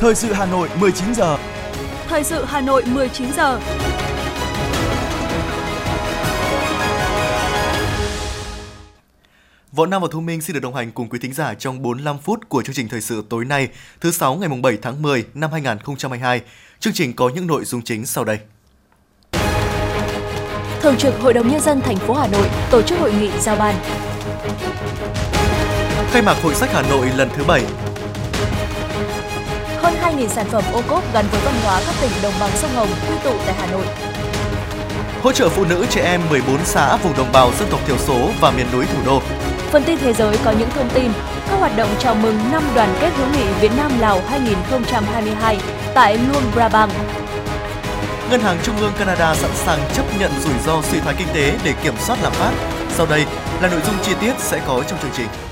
Thời sự Hà Nội 19 giờ. Thời sự Hà Nội 19 giờ. Võ Nam và Thu Minh xin được đồng hành cùng quý thính giả trong 45 phút của chương trình thời sự tối nay, thứ sáu ngày 7 tháng 10 năm 2022. Chương trình có những nội dung chính sau đây. Thường trực Hội đồng nhân dân thành phố Hà Nội tổ chức hội nghị giao ban. Khai mạc Hội sách Hà Nội lần thứ 7. Hơn 2.000 sản phẩm ô cốp gắn với văn hóa các tỉnh đồng bằng sông Hồng quy tụ tại Hà Nội. Hỗ trợ phụ nữ trẻ em 14 xã vùng đồng bào dân tộc thiểu số và miền núi thủ đô. Phần tin thế giới có những thông tin các hoạt động chào mừng năm đoàn kết hữu nghị Việt Nam Lào 2022 tại Luang Prabang. Ngân hàng Trung ương Canada sẵn sàng chấp nhận rủi ro suy thoái kinh tế để kiểm soát lạm phát. Sau đây là nội dung chi tiết sẽ có trong chương trình.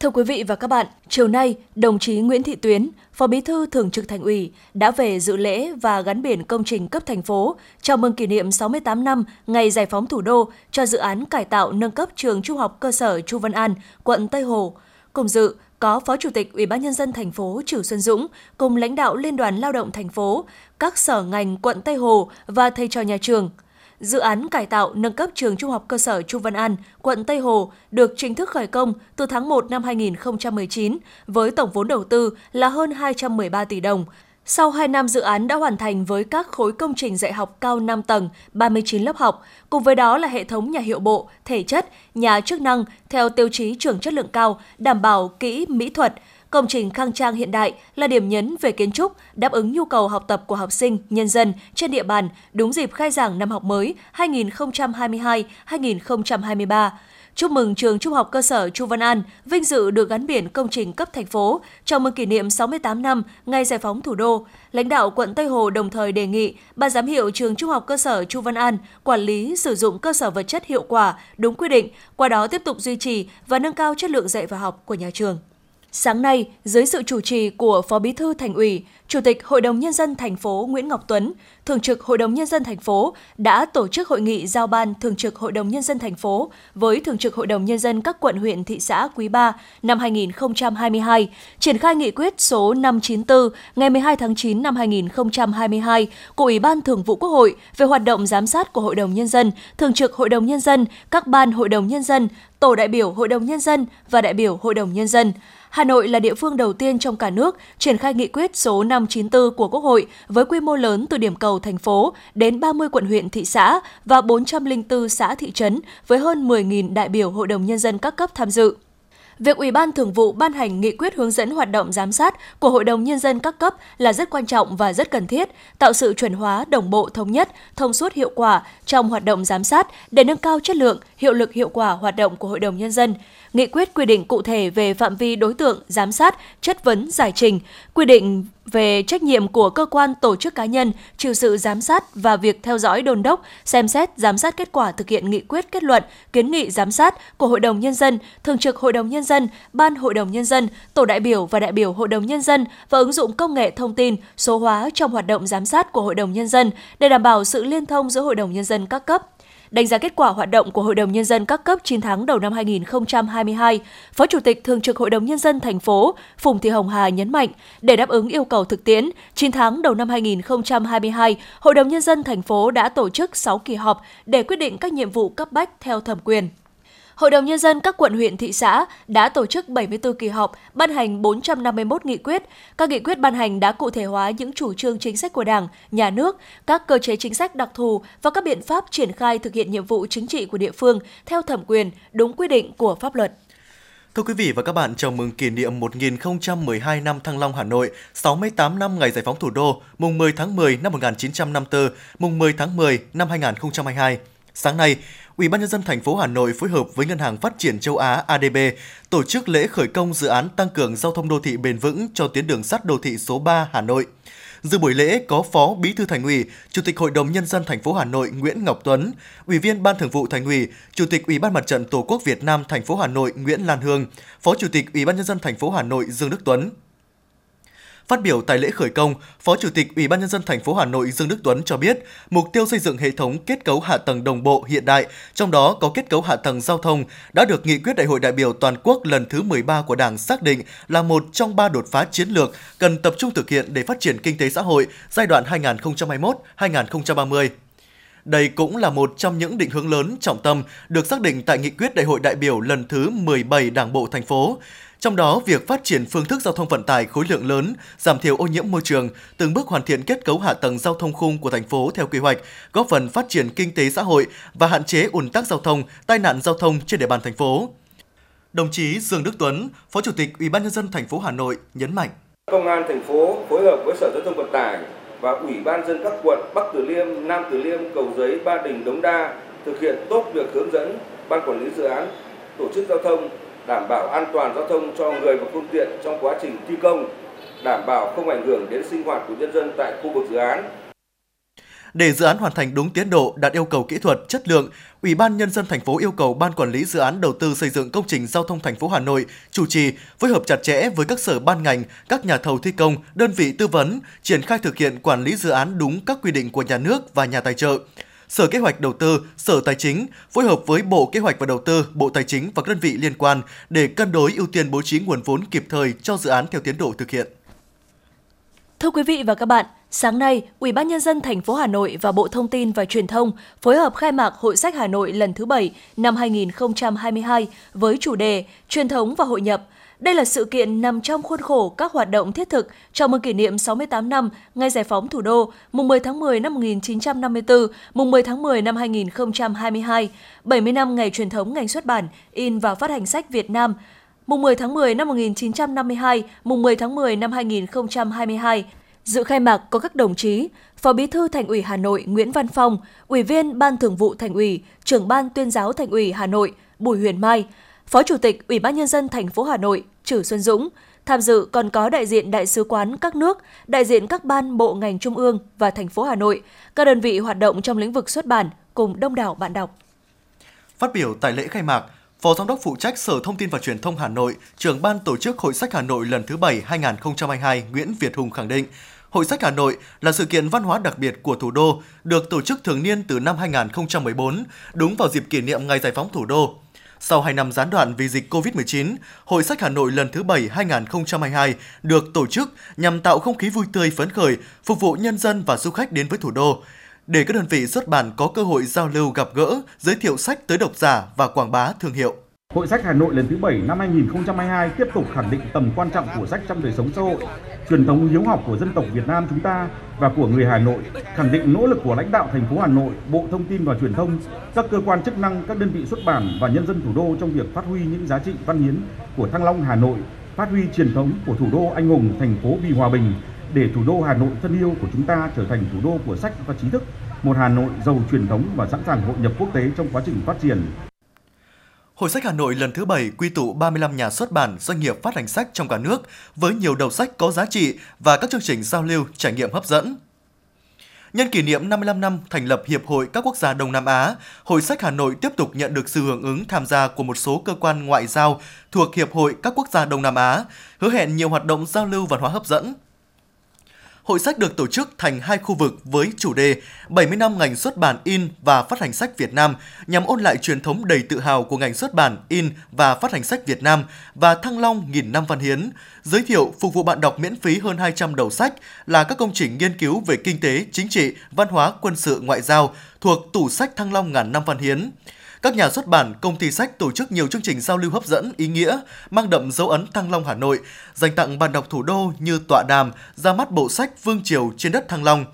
Thưa quý vị và các bạn, chiều nay, đồng chí Nguyễn Thị Tuyến, Phó Bí thư Thường trực Thành ủy đã về dự lễ và gắn biển công trình cấp thành phố chào mừng kỷ niệm 68 năm ngày giải phóng thủ đô cho dự án cải tạo nâng cấp trường Trung học cơ sở Chu Văn An, quận Tây Hồ. Cùng dự có Phó Chủ tịch Ủy ban nhân dân thành phố Trử Xuân Dũng cùng lãnh đạo Liên đoàn Lao động thành phố, các sở ngành quận Tây Hồ và thầy trò nhà trường – Dự án cải tạo nâng cấp trường Trung học cơ sở Chu Văn An, quận Tây Hồ được chính thức khởi công từ tháng 1 năm 2019 với tổng vốn đầu tư là hơn 213 tỷ đồng. Sau 2 năm dự án đã hoàn thành với các khối công trình dạy học cao 5 tầng, 39 lớp học, cùng với đó là hệ thống nhà hiệu bộ, thể chất, nhà chức năng theo tiêu chí trường chất lượng cao, đảm bảo kỹ mỹ thuật, Công trình khang trang hiện đại là điểm nhấn về kiến trúc, đáp ứng nhu cầu học tập của học sinh, nhân dân trên địa bàn đúng dịp khai giảng năm học mới 2022-2023 chúc mừng trường Trung học cơ sở Chu Văn An vinh dự được gắn biển công trình cấp thành phố chào mừng kỷ niệm 68 năm ngày giải phóng thủ đô. Lãnh đạo quận Tây Hồ đồng thời đề nghị ban giám hiệu trường Trung học cơ sở Chu Văn An quản lý sử dụng cơ sở vật chất hiệu quả, đúng quy định, qua đó tiếp tục duy trì và nâng cao chất lượng dạy và học của nhà trường. Sáng nay, dưới sự chủ trì của Phó Bí thư Thành ủy, Chủ tịch Hội đồng nhân dân thành phố Nguyễn Ngọc Tuấn, Thường trực Hội đồng nhân dân thành phố đã tổ chức hội nghị giao ban Thường trực Hội đồng nhân dân thành phố với Thường trực Hội đồng nhân dân các quận huyện thị xã quý 3 năm 2022, triển khai nghị quyết số 594 ngày 12 tháng 9 năm 2022 của Ủy ban Thường vụ Quốc hội về hoạt động giám sát của Hội đồng nhân dân, Thường trực Hội đồng nhân dân, các ban Hội đồng nhân dân, tổ đại biểu Hội đồng nhân dân và đại biểu Hội đồng nhân dân. Hà Nội là địa phương đầu tiên trong cả nước triển khai nghị quyết số 594 của Quốc hội với quy mô lớn từ điểm cầu thành phố đến 30 quận huyện thị xã và 404 xã thị trấn với hơn 10.000 đại biểu Hội đồng Nhân dân các cấp tham dự. Việc Ủy ban Thường vụ ban hành nghị quyết hướng dẫn hoạt động giám sát của Hội đồng Nhân dân các cấp là rất quan trọng và rất cần thiết, tạo sự chuẩn hóa, đồng bộ, thống nhất, thông suốt hiệu quả trong hoạt động giám sát để nâng cao chất lượng, hiệu lực hiệu quả hoạt động của Hội đồng Nhân dân. Nghị quyết quy định cụ thể về phạm vi đối tượng giám sát, chất vấn, giải trình, quy định về trách nhiệm của cơ quan tổ chức cá nhân chịu sự giám sát và việc theo dõi đôn đốc, xem xét giám sát kết quả thực hiện nghị quyết kết luận, kiến nghị giám sát của Hội đồng Nhân dân, Thường trực Hội đồng Nhân dân, Ban Hội đồng Nhân dân, Tổ đại biểu và đại biểu Hội đồng Nhân dân và ứng dụng công nghệ thông tin, số hóa trong hoạt động giám sát của Hội đồng Nhân dân để đảm bảo sự liên thông giữa Hội đồng Nhân dân các cấp. Đánh giá kết quả hoạt động của Hội đồng Nhân dân các cấp 9 tháng đầu năm 2022, Phó Chủ tịch Thường trực Hội đồng Nhân dân thành phố Phùng Thị Hồng Hà nhấn mạnh, để đáp ứng yêu cầu thực tiễn, 9 tháng đầu năm 2022, Hội đồng Nhân dân thành phố đã tổ chức 6 kỳ họp để quyết định các nhiệm vụ cấp bách theo thẩm quyền. Hội đồng Nhân dân các quận huyện thị xã đã tổ chức 74 kỳ họp, ban hành 451 nghị quyết. Các nghị quyết ban hành đã cụ thể hóa những chủ trương chính sách của Đảng, Nhà nước, các cơ chế chính sách đặc thù và các biện pháp triển khai thực hiện nhiệm vụ chính trị của địa phương theo thẩm quyền, đúng quy định của pháp luật. Thưa quý vị và các bạn, chào mừng kỷ niệm 1012 năm Thăng Long Hà Nội, 68 năm ngày giải phóng thủ đô, mùng 10 tháng 10 năm 1954, mùng 10 tháng 10 năm 2022. Sáng nay, Ủy ban nhân dân thành phố Hà Nội phối hợp với Ngân hàng Phát triển châu Á ADB tổ chức lễ khởi công dự án tăng cường giao thông đô thị bền vững cho tuyến đường sắt đô thị số 3 Hà Nội. Dự buổi lễ có Phó Bí thư Thành ủy, Chủ tịch Hội đồng nhân dân thành phố Hà Nội Nguyễn Ngọc Tuấn, Ủy viên Ban Thường vụ Thành ủy, Chủ tịch Ủy ban Mặt trận Tổ quốc Việt Nam thành phố Hà Nội Nguyễn Lan Hương, Phó Chủ tịch Ủy ban nhân dân thành phố Hà Nội Dương Đức Tuấn, Phát biểu tại lễ khởi công, Phó Chủ tịch Ủy ban nhân dân thành phố Hà Nội Dương Đức Tuấn cho biết, mục tiêu xây dựng hệ thống kết cấu hạ tầng đồng bộ hiện đại, trong đó có kết cấu hạ tầng giao thông đã được nghị quyết Đại hội đại biểu toàn quốc lần thứ 13 của Đảng xác định là một trong ba đột phá chiến lược cần tập trung thực hiện để phát triển kinh tế xã hội giai đoạn 2021-2030. Đây cũng là một trong những định hướng lớn trọng tâm được xác định tại nghị quyết Đại hội đại biểu lần thứ 17 Đảng bộ thành phố. Trong đó, việc phát triển phương thức giao thông vận tải khối lượng lớn, giảm thiểu ô nhiễm môi trường, từng bước hoàn thiện kết cấu hạ tầng giao thông khung của thành phố theo quy hoạch, góp phần phát triển kinh tế xã hội và hạn chế ùn tắc giao thông, tai nạn giao thông trên địa bàn thành phố. Đồng chí Dương Đức Tuấn, Phó Chủ tịch Ủy ban nhân dân thành phố Hà Nội nhấn mạnh: Công an thành phố phối hợp với Sở Giao thông Vận tải và Ủy ban dân các quận Bắc Từ Liêm, Nam Từ Liêm, Cầu Giấy, Ba Đình, Đống Đa thực hiện tốt việc hướng dẫn ban quản lý dự án tổ chức giao thông đảm bảo an toàn giao thông cho người và phương tiện trong quá trình thi công, đảm bảo không ảnh hưởng đến sinh hoạt của nhân dân tại khu vực dự án. Để dự án hoàn thành đúng tiến độ, đạt yêu cầu kỹ thuật, chất lượng, Ủy ban nhân dân thành phố yêu cầu ban quản lý dự án đầu tư xây dựng công trình giao thông thành phố Hà Nội chủ trì phối hợp chặt chẽ với các sở ban ngành, các nhà thầu thi công, đơn vị tư vấn triển khai thực hiện quản lý dự án đúng các quy định của nhà nước và nhà tài trợ. Sở Kế hoạch Đầu tư, Sở Tài chính phối hợp với Bộ Kế hoạch và Đầu tư, Bộ Tài chính và các đơn vị liên quan để cân đối ưu tiên bố trí nguồn vốn kịp thời cho dự án theo tiến độ thực hiện. Thưa quý vị và các bạn, sáng nay, Ủy ban nhân dân thành phố Hà Nội và Bộ Thông tin và Truyền thông phối hợp khai mạc Hội sách Hà Nội lần thứ 7 năm 2022 với chủ đề Truyền thống và hội nhập – đây là sự kiện nằm trong khuôn khổ các hoạt động thiết thực chào mừng kỷ niệm 68 năm ngày giải phóng thủ đô, mùng 10 tháng 10 năm 1954, mùng 10 tháng 10 năm 2022, 70 năm ngày truyền thống ngành xuất bản, in và phát hành sách Việt Nam, mùng 10 tháng 10 năm 1952, mùng 10 tháng 10 năm 2022. Dự khai mạc có các đồng chí Phó Bí thư Thành ủy Hà Nội Nguyễn Văn Phong, Ủy viên Ban Thường vụ Thành ủy, Trưởng ban Tuyên giáo Thành ủy Hà Nội Bùi Huyền Mai, Phó Chủ tịch Ủy ban nhân dân thành phố Hà Nội Trử Xuân Dũng, tham dự còn có đại diện đại sứ quán các nước, đại diện các ban bộ ngành trung ương và thành phố Hà Nội, các đơn vị hoạt động trong lĩnh vực xuất bản cùng đông đảo bạn đọc. Phát biểu tại lễ khai mạc, Phó Giám đốc phụ trách Sở Thông tin và Truyền thông Hà Nội, trưởng ban tổ chức Hội sách Hà Nội lần thứ 7 2022 Nguyễn Việt Hùng khẳng định, Hội sách Hà Nội là sự kiện văn hóa đặc biệt của thủ đô, được tổ chức thường niên từ năm 2014, đúng vào dịp kỷ niệm ngày giải phóng thủ đô. Sau 2 năm gián đoạn vì dịch COVID-19, Hội sách Hà Nội lần thứ 7 2022 được tổ chức nhằm tạo không khí vui tươi phấn khởi, phục vụ nhân dân và du khách đến với thủ đô, để các đơn vị xuất bản có cơ hội giao lưu gặp gỡ, giới thiệu sách tới độc giả và quảng bá thương hiệu. Hội sách Hà Nội lần thứ 7 năm 2022 tiếp tục khẳng định tầm quan trọng của sách trong đời sống xã hội, truyền thống hiếu học của dân tộc Việt Nam chúng ta và của người Hà Nội, khẳng định nỗ lực của lãnh đạo thành phố Hà Nội, Bộ Thông tin và Truyền thông, các cơ quan chức năng, các đơn vị xuất bản và nhân dân thủ đô trong việc phát huy những giá trị văn hiến của Thăng Long Hà Nội, phát huy truyền thống của thủ đô anh hùng thành phố vì hòa bình để thủ đô Hà Nội thân yêu của chúng ta trở thành thủ đô của sách và trí thức, một Hà Nội giàu truyền thống và sẵn sàng hội nhập quốc tế trong quá trình phát triển. Hội sách Hà Nội lần thứ 7 quy tụ 35 nhà xuất bản, doanh nghiệp phát hành sách trong cả nước với nhiều đầu sách có giá trị và các chương trình giao lưu, trải nghiệm hấp dẫn. Nhân kỷ niệm 55 năm thành lập Hiệp hội các quốc gia Đông Nam Á, Hội sách Hà Nội tiếp tục nhận được sự hưởng ứng tham gia của một số cơ quan ngoại giao thuộc Hiệp hội các quốc gia Đông Nam Á, hứa hẹn nhiều hoạt động giao lưu văn hóa hấp dẫn. Hội sách được tổ chức thành hai khu vực với chủ đề 70 năm ngành xuất bản in và phát hành sách Việt Nam nhằm ôn lại truyền thống đầy tự hào của ngành xuất bản in và phát hành sách Việt Nam và Thăng Long nghìn năm văn hiến, giới thiệu phục vụ bạn đọc miễn phí hơn 200 đầu sách là các công trình nghiên cứu về kinh tế, chính trị, văn hóa, quân sự, ngoại giao thuộc tủ sách Thăng Long ngàn năm văn hiến. Các nhà xuất bản, công ty sách tổ chức nhiều chương trình giao lưu hấp dẫn, ý nghĩa, mang đậm dấu ấn Thăng Long Hà Nội, dành tặng bạn đọc thủ đô như tọa đàm, ra mắt bộ sách Vương Triều trên đất Thăng Long,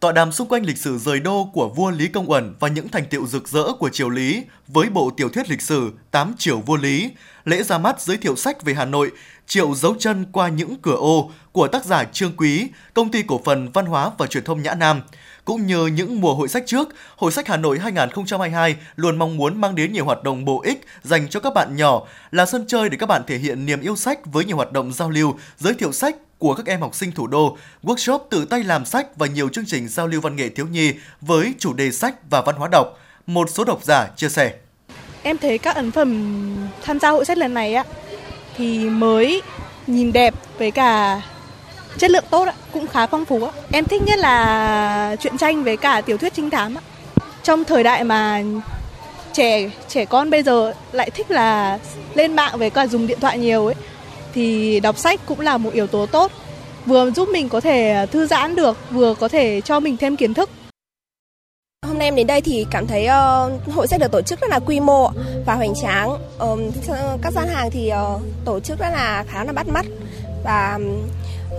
tọa đàm xung quanh lịch sử rời đô của vua Lý Công Uẩn và những thành tiệu rực rỡ của triều Lý với bộ tiểu thuyết lịch sử Tám triều vua Lý, lễ ra mắt giới thiệu sách về Hà Nội, triệu dấu chân qua những cửa ô của tác giả Trương Quý, công ty cổ phần văn hóa và truyền thông Nhã Nam. Cũng như những mùa hội sách trước, Hội sách Hà Nội 2022 luôn mong muốn mang đến nhiều hoạt động bổ ích dành cho các bạn nhỏ, là sân chơi để các bạn thể hiện niềm yêu sách với nhiều hoạt động giao lưu, giới thiệu sách của các em học sinh thủ đô, workshop tự tay làm sách và nhiều chương trình giao lưu văn nghệ thiếu nhi với chủ đề sách và văn hóa đọc. Một số độc giả chia sẻ. Em thấy các ấn phẩm tham gia hội sách lần này á thì mới nhìn đẹp với cả chất lượng tốt ạ, cũng khá phong phú ạ. Em thích nhất là truyện tranh với cả tiểu thuyết trinh thám ạ. Trong thời đại mà trẻ trẻ con bây giờ lại thích là lên mạng với cả dùng điện thoại nhiều ấy thì đọc sách cũng là một yếu tố tốt vừa giúp mình có thể thư giãn được vừa có thể cho mình thêm kiến thức Hôm nay em đến đây thì cảm thấy uh, hội sách được tổ chức rất là quy mô và hoành tráng. Um, các gian hàng thì uh, tổ chức rất là khá là bắt mắt và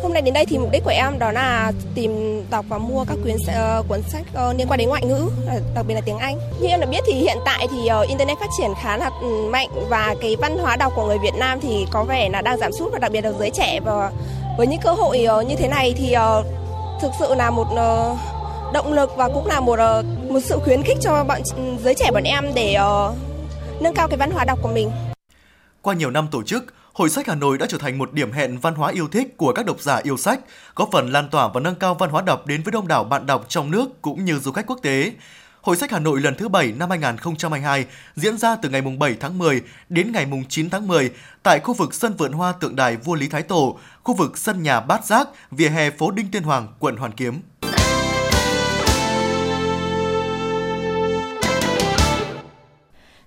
hôm nay đến đây thì mục đích của em đó là tìm đọc và mua các quyển uh, cuốn sách uh, liên quan đến ngoại ngữ, ờ, đặc biệt là tiếng Anh. Như em đã biết thì hiện tại thì uh, internet phát triển khá là ừ, mạnh và cái văn hóa đọc của người Việt Nam thì có vẻ là đang giảm sút và đặc biệt là giới trẻ và với những cơ hội uh, như thế này thì uh, thực sự là một uh, động lực và cũng là một uh, một sự khuyến khích cho bọn ừ, giới trẻ bọn em để uh, nâng cao cái văn hóa đọc của mình. Qua nhiều năm tổ chức, Hội sách Hà Nội đã trở thành một điểm hẹn văn hóa yêu thích của các độc giả yêu sách, góp phần lan tỏa và nâng cao văn hóa đọc đến với đông đảo bạn đọc trong nước cũng như du khách quốc tế. Hội sách Hà Nội lần thứ 7 năm 2022 diễn ra từ ngày 7 tháng 10 đến ngày 9 tháng 10 tại khu vực sân vườn hoa tượng đài vua Lý Thái Tổ, khu vực sân nhà Bát Giác, vỉa hè phố Đinh Tiên Hoàng, quận Hoàn Kiếm.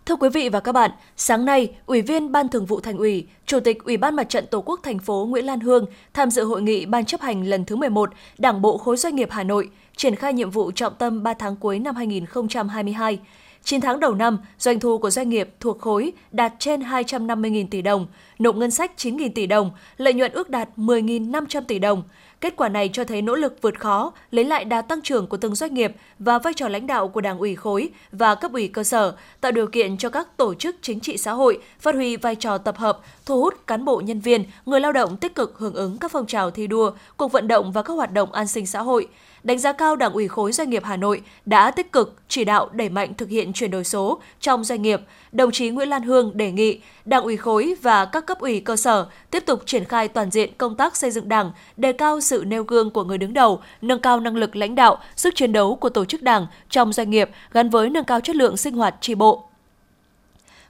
Thưa quý vị và các bạn, sáng nay, Ủy viên Ban Thường vụ Thành ủy, Chủ tịch Ủy ban Mặt trận Tổ quốc thành phố Nguyễn Lan Hương tham dự hội nghị Ban chấp hành lần thứ 11 Đảng bộ khối doanh nghiệp Hà Nội triển khai nhiệm vụ trọng tâm 3 tháng cuối năm 2022. 9 tháng đầu năm, doanh thu của doanh nghiệp thuộc khối đạt trên 250.000 tỷ đồng, nộp ngân sách 9.000 tỷ đồng, lợi nhuận ước đạt 10.500 tỷ đồng. Kết quả này cho thấy nỗ lực vượt khó, lấy lại đà tăng trưởng của từng doanh nghiệp và vai trò lãnh đạo của Đảng ủy khối và cấp ủy cơ sở, tạo điều kiện cho các tổ chức chính trị xã hội phát huy vai trò tập hợp, thu hút cán bộ nhân viên, người lao động tích cực hưởng ứng các phong trào thi đua, cuộc vận động và các hoạt động an sinh xã hội đánh giá cao Đảng ủy khối doanh nghiệp Hà Nội đã tích cực chỉ đạo đẩy mạnh thực hiện chuyển đổi số trong doanh nghiệp. Đồng chí Nguyễn Lan Hương đề nghị Đảng ủy khối và các cấp ủy cơ sở tiếp tục triển khai toàn diện công tác xây dựng Đảng, đề cao sự nêu gương của người đứng đầu, nâng cao năng lực lãnh đạo, sức chiến đấu của tổ chức Đảng trong doanh nghiệp gắn với nâng cao chất lượng sinh hoạt tri bộ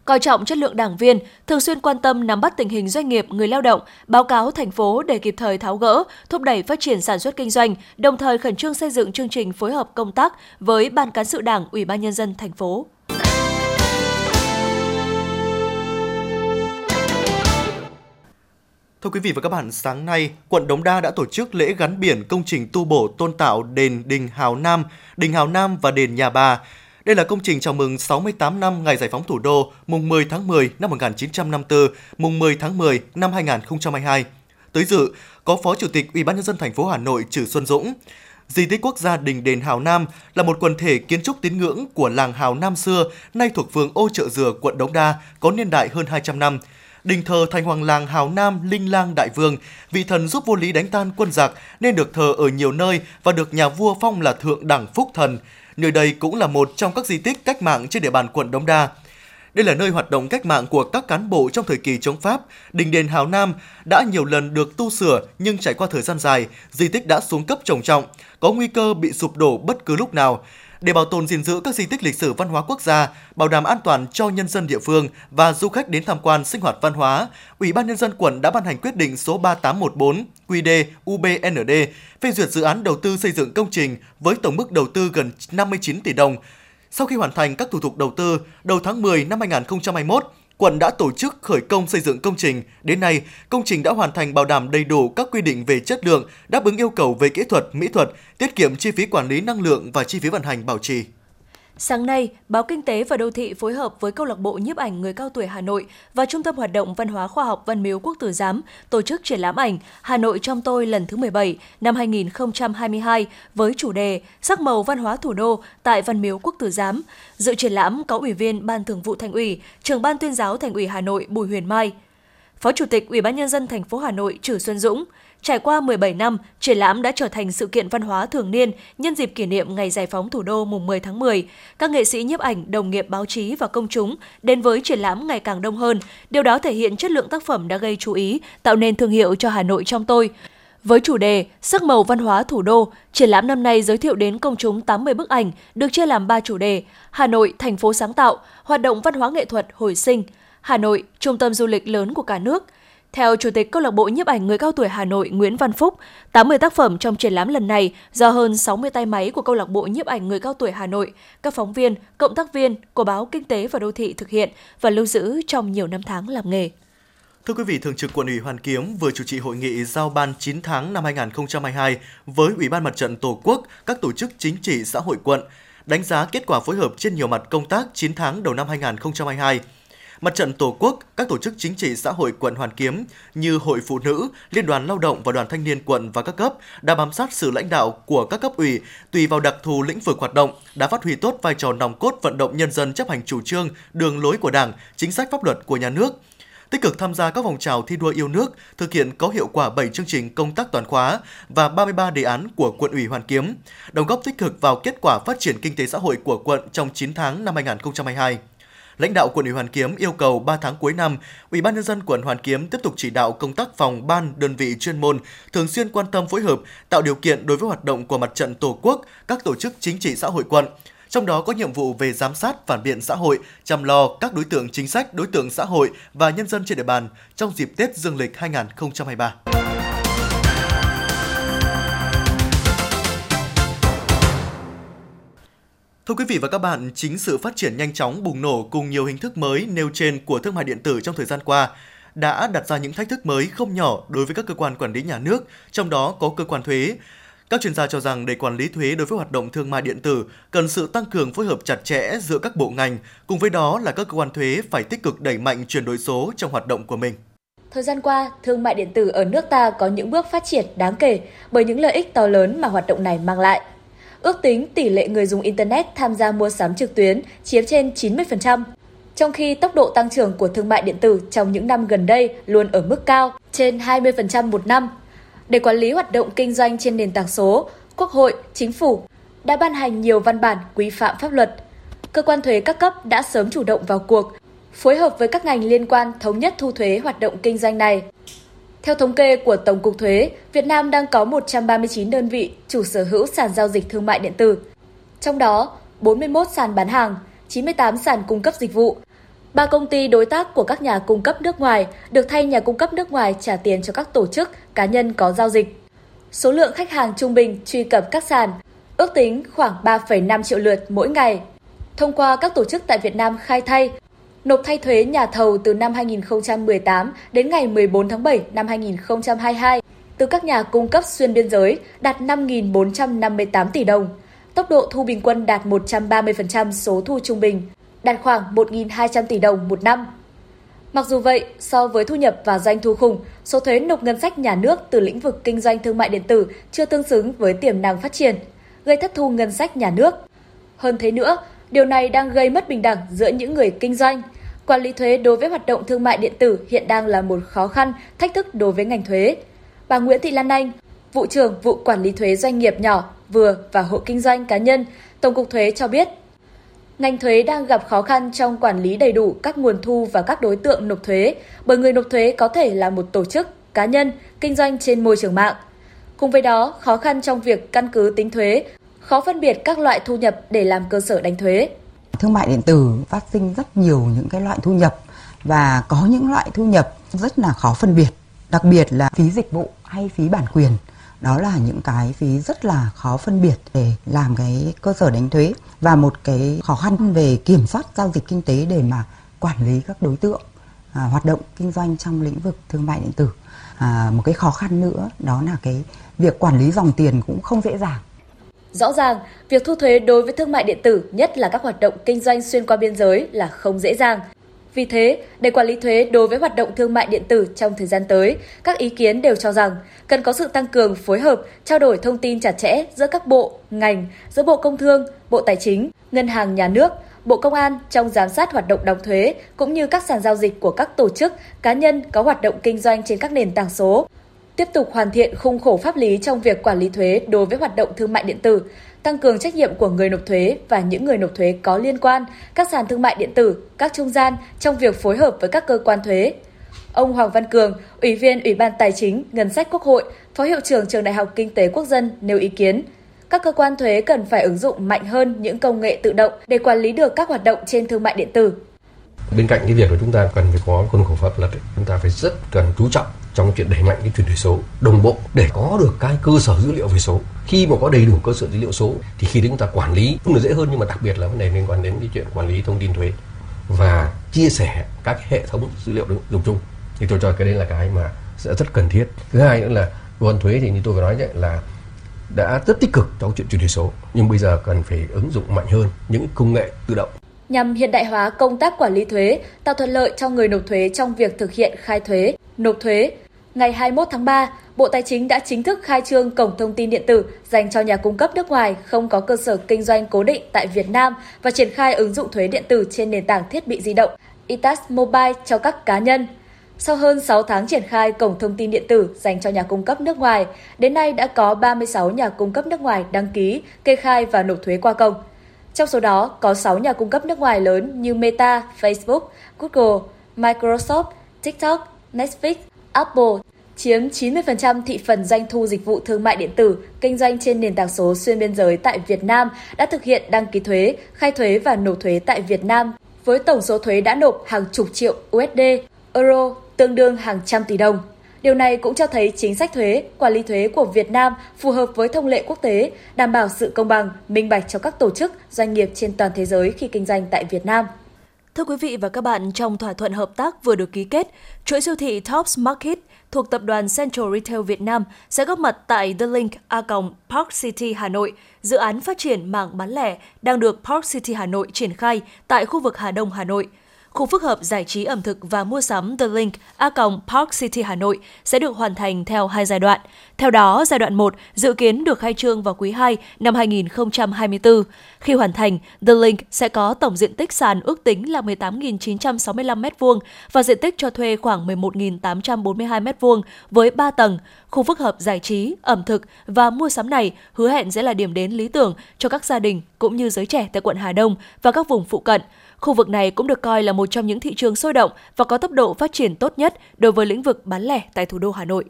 coi trọng chất lượng đảng viên, thường xuyên quan tâm nắm bắt tình hình doanh nghiệp, người lao động, báo cáo thành phố để kịp thời tháo gỡ, thúc đẩy phát triển sản xuất kinh doanh, đồng thời khẩn trương xây dựng chương trình phối hợp công tác với Ban cán sự Đảng, Ủy ban nhân dân thành phố. Thưa quý vị và các bạn, sáng nay, quận Đống Đa đã tổ chức lễ gắn biển công trình tu bổ tôn tạo đền Đình Hào Nam, Đình Hào Nam và đền Nhà Bà. Đây là công trình chào mừng 68 năm ngày giải phóng thủ đô, mùng 10 tháng 10 năm 1954, mùng 10 tháng 10 năm 2022. Tới dự có Phó Chủ tịch Ủy ban nhân dân thành phố Hà Nội Trử Xuân Dũng. Di tích quốc gia Đình Đền Hào Nam là một quần thể kiến trúc tín ngưỡng của làng Hào Nam xưa, nay thuộc phường Ô Trợ Dừa, quận Đống Đa, có niên đại hơn 200 năm. Đình thờ thành hoàng làng Hào Nam Linh Lang Đại Vương, vị thần giúp vua Lý đánh tan quân giặc nên được thờ ở nhiều nơi và được nhà vua phong là thượng đẳng phúc thần. Nơi đây cũng là một trong các di tích cách mạng trên địa bàn quận Đống Đa. Đây là nơi hoạt động cách mạng của các cán bộ trong thời kỳ chống Pháp. Đình đền Hào Nam đã nhiều lần được tu sửa nhưng trải qua thời gian dài, di tích đã xuống cấp trồng trọng, có nguy cơ bị sụp đổ bất cứ lúc nào. Để bảo tồn gìn giữ các di tích lịch sử văn hóa quốc gia, bảo đảm an toàn cho nhân dân địa phương và du khách đến tham quan sinh hoạt văn hóa, Ủy ban nhân dân quận đã ban hành quyết định số 3814 QD UBND phê duyệt dự án đầu tư xây dựng công trình với tổng mức đầu tư gần 59 tỷ đồng. Sau khi hoàn thành các thủ tục đầu tư, đầu tháng 10 năm 2021, quận đã tổ chức khởi công xây dựng công trình. Đến nay, công trình đã hoàn thành bảo đảm đầy đủ các quy định về chất lượng, đáp ứng yêu cầu về kỹ thuật, mỹ thuật, tiết kiệm chi phí quản lý năng lượng và chi phí vận hành bảo trì. Sáng nay, Báo Kinh tế và Đô thị phối hợp với Câu lạc bộ nhiếp ảnh người cao tuổi Hà Nội và Trung tâm Hoạt động Văn hóa Khoa học Văn miếu Quốc tử giám tổ chức triển lãm ảnh Hà Nội trong tôi lần thứ 17 năm 2022 với chủ đề Sắc màu văn hóa thủ đô tại Văn miếu Quốc tử giám. Dự triển lãm có Ủy viên Ban Thường vụ Thành ủy, Trưởng ban Tuyên giáo Thành ủy Hà Nội Bùi Huyền Mai, Phó Chủ tịch Ủy ban nhân dân thành phố Hà Nội Trử Xuân Dũng, Trải qua 17 năm, triển lãm đã trở thành sự kiện văn hóa thường niên nhân dịp kỷ niệm Ngày Giải phóng thủ đô mùng 10 tháng 10. Các nghệ sĩ nhiếp ảnh, đồng nghiệp báo chí và công chúng đến với triển lãm ngày càng đông hơn. Điều đó thể hiện chất lượng tác phẩm đã gây chú ý, tạo nên thương hiệu cho Hà Nội trong tôi. Với chủ đề Sắc màu văn hóa thủ đô, triển lãm năm nay giới thiệu đến công chúng 80 bức ảnh được chia làm 3 chủ đề: Hà Nội, thành phố sáng tạo, hoạt động văn hóa nghệ thuật hồi sinh, Hà Nội, trung tâm du lịch lớn của cả nước – Theo Chủ tịch Câu lạc bộ nhiếp ảnh người cao tuổi Hà Nội Nguyễn Văn Phúc, 80 tác phẩm trong triển lãm lần này do hơn 60 tay máy của Câu lạc bộ nhiếp ảnh người cao tuổi Hà Nội, các phóng viên, cộng tác viên của báo Kinh tế và Đô thị thực hiện và lưu giữ trong nhiều năm tháng làm nghề. Thưa quý vị, Thường trực Quận ủy Hoàn Kiếm vừa chủ trì hội nghị giao ban 9 tháng năm 2022 với Ủy ban Mặt trận Tổ quốc, các tổ chức chính trị xã hội quận, đánh giá kết quả phối hợp trên nhiều mặt công tác 9 tháng đầu năm 2022 Mặt trận Tổ quốc, các tổ chức chính trị xã hội quận Hoàn Kiếm như Hội Phụ Nữ, Liên đoàn Lao động và Đoàn Thanh niên quận và các cấp đã bám sát sự lãnh đạo của các cấp ủy tùy vào đặc thù lĩnh vực hoạt động, đã phát huy tốt vai trò nòng cốt vận động nhân dân chấp hành chủ trương, đường lối của Đảng, chính sách pháp luật của nhà nước, tích cực tham gia các phong trào thi đua yêu nước, thực hiện có hiệu quả 7 chương trình công tác toàn khóa và 33 đề án của quận ủy Hoàn Kiếm, đóng góp tích cực vào kết quả phát triển kinh tế xã hội của quận trong 9 tháng năm 2022 lãnh đạo quận ủy Hoàn Kiếm yêu cầu 3 tháng cuối năm, Ủy ban nhân dân quận Hoàn Kiếm tiếp tục chỉ đạo công tác phòng ban, đơn vị chuyên môn thường xuyên quan tâm phối hợp, tạo điều kiện đối với hoạt động của mặt trận Tổ quốc, các tổ chức chính trị xã hội quận, trong đó có nhiệm vụ về giám sát phản biện xã hội, chăm lo các đối tượng chính sách, đối tượng xã hội và nhân dân trên địa bàn trong dịp Tết Dương lịch 2023. Thưa quý vị và các bạn, chính sự phát triển nhanh chóng bùng nổ cùng nhiều hình thức mới nêu trên của thương mại điện tử trong thời gian qua đã đặt ra những thách thức mới không nhỏ đối với các cơ quan quản lý nhà nước, trong đó có cơ quan thuế. Các chuyên gia cho rằng để quản lý thuế đối với hoạt động thương mại điện tử cần sự tăng cường phối hợp chặt chẽ giữa các bộ ngành, cùng với đó là các cơ quan thuế phải tích cực đẩy mạnh chuyển đổi số trong hoạt động của mình. Thời gian qua, thương mại điện tử ở nước ta có những bước phát triển đáng kể bởi những lợi ích to lớn mà hoạt động này mang lại. Ước tính tỷ lệ người dùng Internet tham gia mua sắm trực tuyến chiếm trên 90%, trong khi tốc độ tăng trưởng của thương mại điện tử trong những năm gần đây luôn ở mức cao, trên 20% một năm. Để quản lý hoạt động kinh doanh trên nền tảng số, Quốc hội, Chính phủ đã ban hành nhiều văn bản quy phạm pháp luật. Cơ quan thuế các cấp đã sớm chủ động vào cuộc, phối hợp với các ngành liên quan thống nhất thu thuế hoạt động kinh doanh này. Theo thống kê của Tổng cục Thuế, Việt Nam đang có 139 đơn vị chủ sở hữu sàn giao dịch thương mại điện tử. Trong đó, 41 sàn bán hàng, 98 sàn cung cấp dịch vụ. Ba công ty đối tác của các nhà cung cấp nước ngoài được thay nhà cung cấp nước ngoài trả tiền cho các tổ chức, cá nhân có giao dịch. Số lượng khách hàng trung bình truy cập các sàn ước tính khoảng 3,5 triệu lượt mỗi ngày. Thông qua các tổ chức tại Việt Nam khai thay, nộp thay thuế nhà thầu từ năm 2018 đến ngày 14 tháng 7 năm 2022 từ các nhà cung cấp xuyên biên giới đạt 5.458 tỷ đồng. Tốc độ thu bình quân đạt 130% số thu trung bình, đạt khoảng 1.200 tỷ đồng một năm. Mặc dù vậy, so với thu nhập và doanh thu khủng, số thuế nộp ngân sách nhà nước từ lĩnh vực kinh doanh thương mại điện tử chưa tương xứng với tiềm năng phát triển, gây thất thu ngân sách nhà nước. Hơn thế nữa, Điều này đang gây mất bình đẳng giữa những người kinh doanh. Quản lý thuế đối với hoạt động thương mại điện tử hiện đang là một khó khăn, thách thức đối với ngành thuế. Bà Nguyễn Thị Lan Anh, vụ trưởng vụ quản lý thuế doanh nghiệp nhỏ, vừa và hộ kinh doanh cá nhân, Tổng cục Thuế cho biết, ngành thuế đang gặp khó khăn trong quản lý đầy đủ các nguồn thu và các đối tượng nộp thuế, bởi người nộp thuế có thể là một tổ chức, cá nhân, kinh doanh trên môi trường mạng. Cùng với đó, khó khăn trong việc căn cứ tính thuế khó phân biệt các loại thu nhập để làm cơ sở đánh thuế. Thương mại điện tử phát sinh rất nhiều những cái loại thu nhập và có những loại thu nhập rất là khó phân biệt, đặc biệt là phí dịch vụ hay phí bản quyền. Đó là những cái phí rất là khó phân biệt để làm cái cơ sở đánh thuế và một cái khó khăn về kiểm soát giao dịch kinh tế để mà quản lý các đối tượng à, hoạt động kinh doanh trong lĩnh vực thương mại điện tử. À, một cái khó khăn nữa đó là cái việc quản lý dòng tiền cũng không dễ dàng Rõ ràng, việc thu thuế đối với thương mại điện tử, nhất là các hoạt động kinh doanh xuyên qua biên giới là không dễ dàng. Vì thế, để quản lý thuế đối với hoạt động thương mại điện tử trong thời gian tới, các ý kiến đều cho rằng cần có sự tăng cường phối hợp, trao đổi thông tin chặt chẽ giữa các bộ, ngành, giữa Bộ Công Thương, Bộ Tài chính, Ngân hàng Nhà nước, Bộ Công an trong giám sát hoạt động đóng thuế cũng như các sàn giao dịch của các tổ chức, cá nhân có hoạt động kinh doanh trên các nền tảng số tiếp tục hoàn thiện khung khổ pháp lý trong việc quản lý thuế đối với hoạt động thương mại điện tử, tăng cường trách nhiệm của người nộp thuế và những người nộp thuế có liên quan, các sàn thương mại điện tử, các trung gian trong việc phối hợp với các cơ quan thuế. Ông Hoàng Văn Cường, Ủy viên Ủy ban Tài chính, Ngân sách Quốc hội, Phó Hiệu trưởng Trường Đại học Kinh tế Quốc dân nêu ý kiến. Các cơ quan thuế cần phải ứng dụng mạnh hơn những công nghệ tự động để quản lý được các hoạt động trên thương mại điện tử Bên cạnh cái việc của chúng ta cần phải có khuôn khổ pháp luật, chúng ta phải rất cần chú trọng trong chuyện đẩy mạnh cái chuyển đổi số đồng bộ để có được cái cơ sở dữ liệu về số. Khi mà có đầy đủ cơ sở dữ liệu số thì khi đấy chúng ta quản lý cũng là dễ hơn nhưng mà đặc biệt là vấn đề liên quan đến cái chuyện quản lý thông tin thuế và chia sẻ các hệ thống dữ liệu dùng chung. Thì tôi cho cái đấy là cái mà sẽ rất cần thiết. Thứ hai nữa là cơ quan thuế thì như tôi vừa nói đấy là đã rất tích cực trong chuyện chuyển đổi số nhưng bây giờ cần phải ứng dụng mạnh hơn những công nghệ tự động. Nhằm hiện đại hóa công tác quản lý thuế, tạo thuận lợi cho người nộp thuế trong việc thực hiện khai thuế, nộp thuế. Ngày 21 tháng 3, Bộ Tài chính đã chính thức khai trương cổng thông tin điện tử dành cho nhà cung cấp nước ngoài không có cơ sở kinh doanh cố định tại Việt Nam và triển khai ứng dụng thuế điện tử trên nền tảng thiết bị di động ITAS Mobile cho các cá nhân. Sau hơn 6 tháng triển khai cổng thông tin điện tử dành cho nhà cung cấp nước ngoài, đến nay đã có 36 nhà cung cấp nước ngoài đăng ký, kê khai và nộp thuế qua cổng. Trong số đó, có 6 nhà cung cấp nước ngoài lớn như Meta, Facebook, Google, Microsoft, TikTok, Netflix, Apple chiếm 90% thị phần doanh thu dịch vụ thương mại điện tử kinh doanh trên nền tảng số xuyên biên giới tại Việt Nam đã thực hiện đăng ký thuế, khai thuế và nộp thuế tại Việt Nam với tổng số thuế đã nộp hàng chục triệu USD, euro tương đương hàng trăm tỷ đồng. Điều này cũng cho thấy chính sách thuế, quản lý thuế của Việt Nam phù hợp với thông lệ quốc tế, đảm bảo sự công bằng, minh bạch cho các tổ chức, doanh nghiệp trên toàn thế giới khi kinh doanh tại Việt Nam. Thưa quý vị và các bạn, trong thỏa thuận hợp tác vừa được ký kết, chuỗi siêu thị Tops Market thuộc tập đoàn Central Retail Việt Nam sẽ góp mặt tại The Link A Park City Hà Nội, dự án phát triển mảng bán lẻ đang được Park City Hà Nội triển khai tại khu vực Hà Đông Hà Nội – khu phức hợp giải trí ẩm thực và mua sắm The Link A Park City Hà Nội sẽ được hoàn thành theo hai giai đoạn. Theo đó, giai đoạn 1 dự kiến được khai trương vào quý 2 năm 2024. Khi hoàn thành, The Link sẽ có tổng diện tích sàn ước tính là 18.965 m2 và diện tích cho thuê khoảng 11.842 m2 với 3 tầng. Khu phức hợp giải trí, ẩm thực và mua sắm này hứa hẹn sẽ là điểm đến lý tưởng cho các gia đình cũng như giới trẻ tại quận Hà Đông và các vùng phụ cận. Khu vực này cũng được coi là một trong những thị trường sôi động và có tốc độ phát triển tốt nhất đối với lĩnh vực bán lẻ tại thủ đô Hà Nội.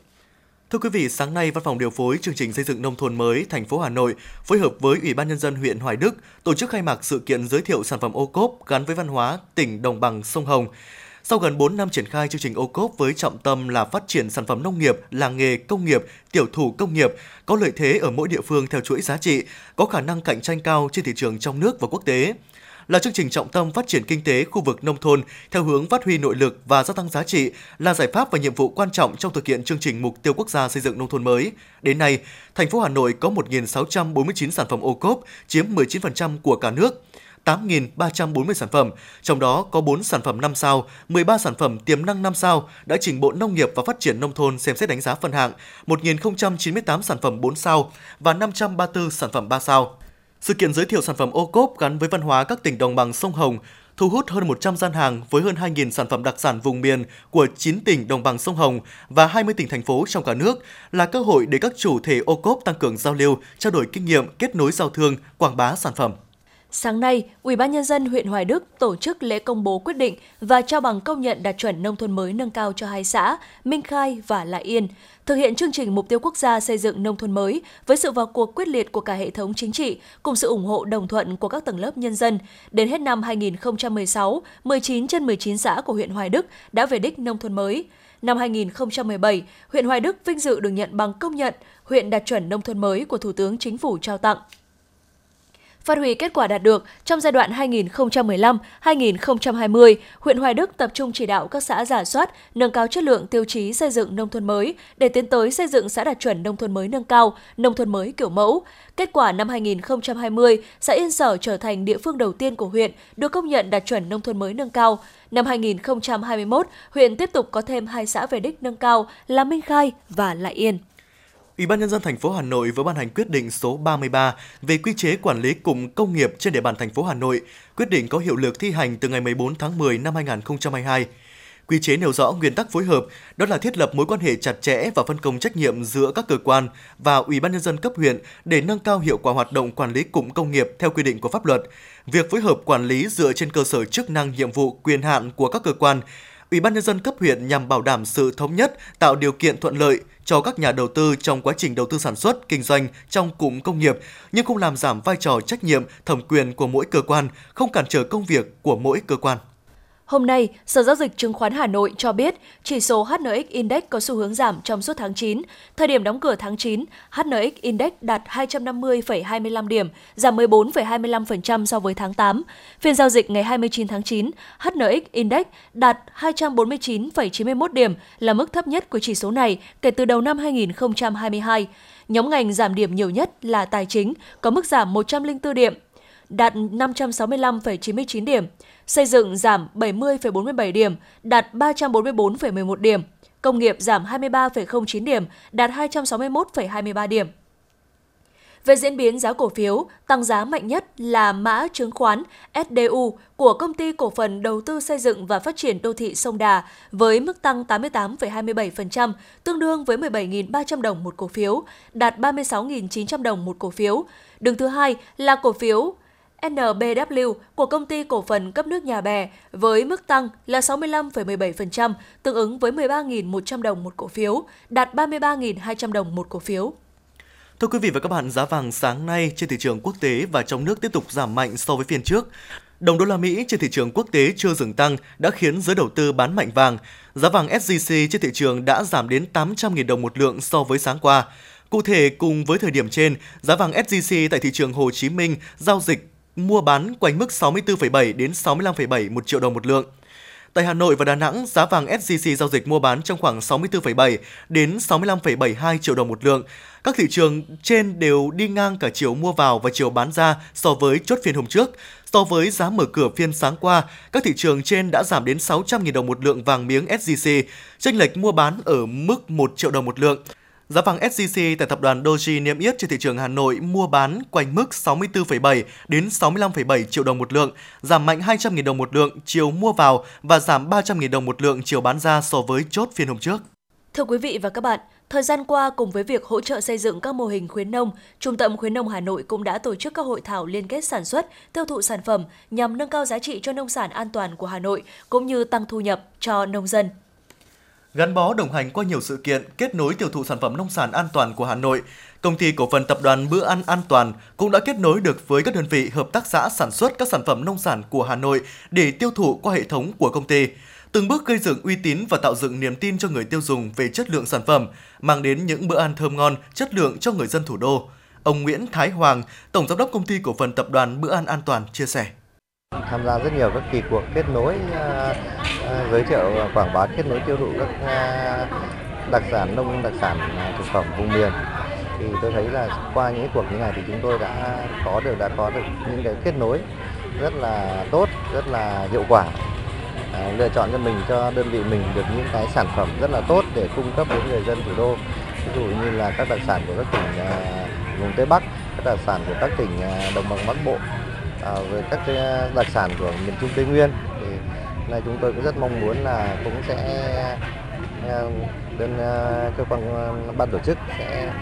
Thưa quý vị, sáng nay Văn phòng điều phối chương trình xây dựng nông thôn mới thành phố Hà Nội phối hợp với Ủy ban nhân dân huyện Hoài Đức tổ chức khai mạc sự kiện giới thiệu sản phẩm ô cốp gắn với văn hóa tỉnh đồng bằng sông Hồng. Sau gần 4 năm triển khai chương trình ô cốp với trọng tâm là phát triển sản phẩm nông nghiệp, làng nghề, công nghiệp, tiểu thủ công nghiệp, có lợi thế ở mỗi địa phương theo chuỗi giá trị, có khả năng cạnh tranh cao trên thị trường trong nước và quốc tế là chương trình trọng tâm phát triển kinh tế khu vực nông thôn theo hướng phát huy nội lực và gia tăng giá trị là giải pháp và nhiệm vụ quan trọng trong thực hiện chương trình mục tiêu quốc gia xây dựng nông thôn mới. Đến nay, thành phố Hà Nội có 1.649 sản phẩm ô cốp, chiếm 19% của cả nước. 8.340 sản phẩm, trong đó có 4 sản phẩm 5 sao, 13 sản phẩm tiềm năng 5 sao đã trình Bộ Nông nghiệp và Phát triển Nông thôn xem xét đánh giá phân hạng, 1.098 sản phẩm 4 sao và 534 sản phẩm 3 sao. Sự kiện giới thiệu sản phẩm ô cốp gắn với văn hóa các tỉnh đồng bằng sông Hồng thu hút hơn 100 gian hàng với hơn 2.000 sản phẩm đặc sản vùng miền của 9 tỉnh đồng bằng sông Hồng và 20 tỉnh thành phố trong cả nước là cơ hội để các chủ thể ô cốp tăng cường giao lưu, trao đổi kinh nghiệm, kết nối giao thương, quảng bá sản phẩm. Sáng nay, Ủy ban nhân dân huyện Hoài Đức tổ chức lễ công bố quyết định và trao bằng công nhận đạt chuẩn nông thôn mới nâng cao cho hai xã Minh Khai và Lại Yên, thực hiện chương trình mục tiêu quốc gia xây dựng nông thôn mới với sự vào cuộc quyết liệt của cả hệ thống chính trị cùng sự ủng hộ đồng thuận của các tầng lớp nhân dân. Đến hết năm 2016, 19 trên 19 xã của huyện Hoài Đức đã về đích nông thôn mới. Năm 2017, huyện Hoài Đức vinh dự được nhận bằng công nhận huyện đạt chuẩn nông thôn mới của Thủ tướng Chính phủ trao tặng phát huy kết quả đạt được trong giai đoạn 2015-2020, huyện Hoài Đức tập trung chỉ đạo các xã giả soát, nâng cao chất lượng tiêu chí xây dựng nông thôn mới để tiến tới xây dựng xã đạt chuẩn nông thôn mới nâng cao, nông thôn mới kiểu mẫu. Kết quả năm 2020, xã Yên Sở trở thành địa phương đầu tiên của huyện được công nhận đạt chuẩn nông thôn mới nâng cao. Năm 2021, huyện tiếp tục có thêm hai xã về đích nâng cao là Minh Khai và Lại Yên. Ủy ban nhân dân thành phố Hà Nội vừa ban hành quyết định số 33 về quy chế quản lý cụm công nghiệp trên địa bàn thành phố Hà Nội. Quyết định có hiệu lực thi hành từ ngày 14 tháng 10 năm 2022. Quy chế nêu rõ nguyên tắc phối hợp, đó là thiết lập mối quan hệ chặt chẽ và phân công trách nhiệm giữa các cơ quan và Ủy ban nhân dân cấp huyện để nâng cao hiệu quả hoạt động quản lý cụm công nghiệp theo quy định của pháp luật. Việc phối hợp quản lý dựa trên cơ sở chức năng, nhiệm vụ, quyền hạn của các cơ quan Ủy ban nhân dân cấp huyện nhằm bảo đảm sự thống nhất, tạo điều kiện thuận lợi cho các nhà đầu tư trong quá trình đầu tư sản xuất, kinh doanh trong cụm công nghiệp, nhưng không làm giảm vai trò trách nhiệm, thẩm quyền của mỗi cơ quan, không cản trở công việc của mỗi cơ quan. Hôm nay, Sở Giao dịch Chứng khoán Hà Nội cho biết chỉ số HNX Index có xu hướng giảm trong suốt tháng 9. Thời điểm đóng cửa tháng 9, HNX Index đạt 250,25 điểm, giảm 14,25% so với tháng 8. Phiên giao dịch ngày 29 tháng 9, HNX Index đạt 249,91 điểm là mức thấp nhất của chỉ số này kể từ đầu năm 2022. Nhóm ngành giảm điểm nhiều nhất là tài chính, có mức giảm 104 điểm, đạt 565,99 điểm. Xây dựng giảm 70,47 điểm, đạt 344,11 điểm. Công nghiệp giảm 23,09 điểm, đạt 261,23 điểm. Về diễn biến giá cổ phiếu, tăng giá mạnh nhất là mã chứng khoán SDU của Công ty Cổ phần Đầu tư Xây dựng và Phát triển Đô thị Sông Đà với mức tăng 88,27%, tương đương với 17.300 đồng một cổ phiếu, đạt 36.900 đồng một cổ phiếu. Đứng thứ hai là cổ phiếu NBW của công ty cổ phần cấp nước Nhà Bè với mức tăng là 65,17%, tương ứng với 13.100 đồng một cổ phiếu, đạt 33.200 đồng một cổ phiếu. Thưa quý vị và các bạn, giá vàng sáng nay trên thị trường quốc tế và trong nước tiếp tục giảm mạnh so với phiên trước. Đồng đô la Mỹ trên thị trường quốc tế chưa dừng tăng đã khiến giới đầu tư bán mạnh vàng. Giá vàng SJC trên thị trường đã giảm đến 800.000 đồng một lượng so với sáng qua. Cụ thể, cùng với thời điểm trên, giá vàng SJC tại thị trường Hồ Chí Minh giao dịch mua bán quanh mức 64,7 đến 65,7 một triệu đồng một lượng. Tại Hà Nội và Đà Nẵng, giá vàng SJC giao dịch mua bán trong khoảng 64,7 đến 65,72 triệu đồng một lượng. Các thị trường trên đều đi ngang cả chiều mua vào và chiều bán ra so với chốt phiên hôm trước. So với giá mở cửa phiên sáng qua, các thị trường trên đã giảm đến 600.000 đồng một lượng vàng miếng SJC, chênh lệch mua bán ở mức 1 triệu đồng một lượng. Giá vàng SJC tại tập đoàn Doji niêm yết trên thị trường Hà Nội mua bán quanh mức 64,7 đến 65,7 triệu đồng một lượng, giảm mạnh 200.000 đồng một lượng chiều mua vào và giảm 300.000 đồng một lượng chiều bán ra so với chốt phiên hôm trước. Thưa quý vị và các bạn, thời gian qua cùng với việc hỗ trợ xây dựng các mô hình khuyến nông, Trung tâm khuyến nông Hà Nội cũng đã tổ chức các hội thảo liên kết sản xuất, tiêu thụ sản phẩm nhằm nâng cao giá trị cho nông sản an toàn của Hà Nội cũng như tăng thu nhập cho nông dân. Gắn bó đồng hành qua nhiều sự kiện kết nối tiêu thụ sản phẩm nông sản an toàn của Hà Nội, Công ty cổ phần tập đoàn Bữa ăn an toàn cũng đã kết nối được với các đơn vị hợp tác xã sản xuất các sản phẩm nông sản của Hà Nội để tiêu thụ qua hệ thống của công ty từng bước gây dựng uy tín và tạo dựng niềm tin cho người tiêu dùng về chất lượng sản phẩm, mang đến những bữa ăn thơm ngon, chất lượng cho người dân thủ đô. Ông Nguyễn Thái Hoàng, Tổng Giám đốc Công ty Cổ phần Tập đoàn Bữa ăn An toàn chia sẻ. Tham gia rất nhiều các kỳ cuộc kết nối, uh, uh, giới thiệu quảng bá kết nối tiêu thụ các uh, đặc sản nông đặc sản thực phẩm vùng miền. Thì tôi thấy là qua những cuộc như này thì chúng tôi đã có được đã có được những cái kết nối rất là tốt rất là hiệu quả. À, lựa chọn cho mình cho đơn vị mình được những cái sản phẩm rất là tốt để cung cấp đến người dân thủ đô. Ví dụ như là các đặc sản của các tỉnh à, vùng tây bắc các đặc sản của các tỉnh à, đồng bằng bắc bộ à, với các cái à, đặc sản của miền trung tây nguyên thì là chúng tôi cũng rất mong muốn là cũng sẽ à, đơn à, cơ quan ban tổ chức sẽ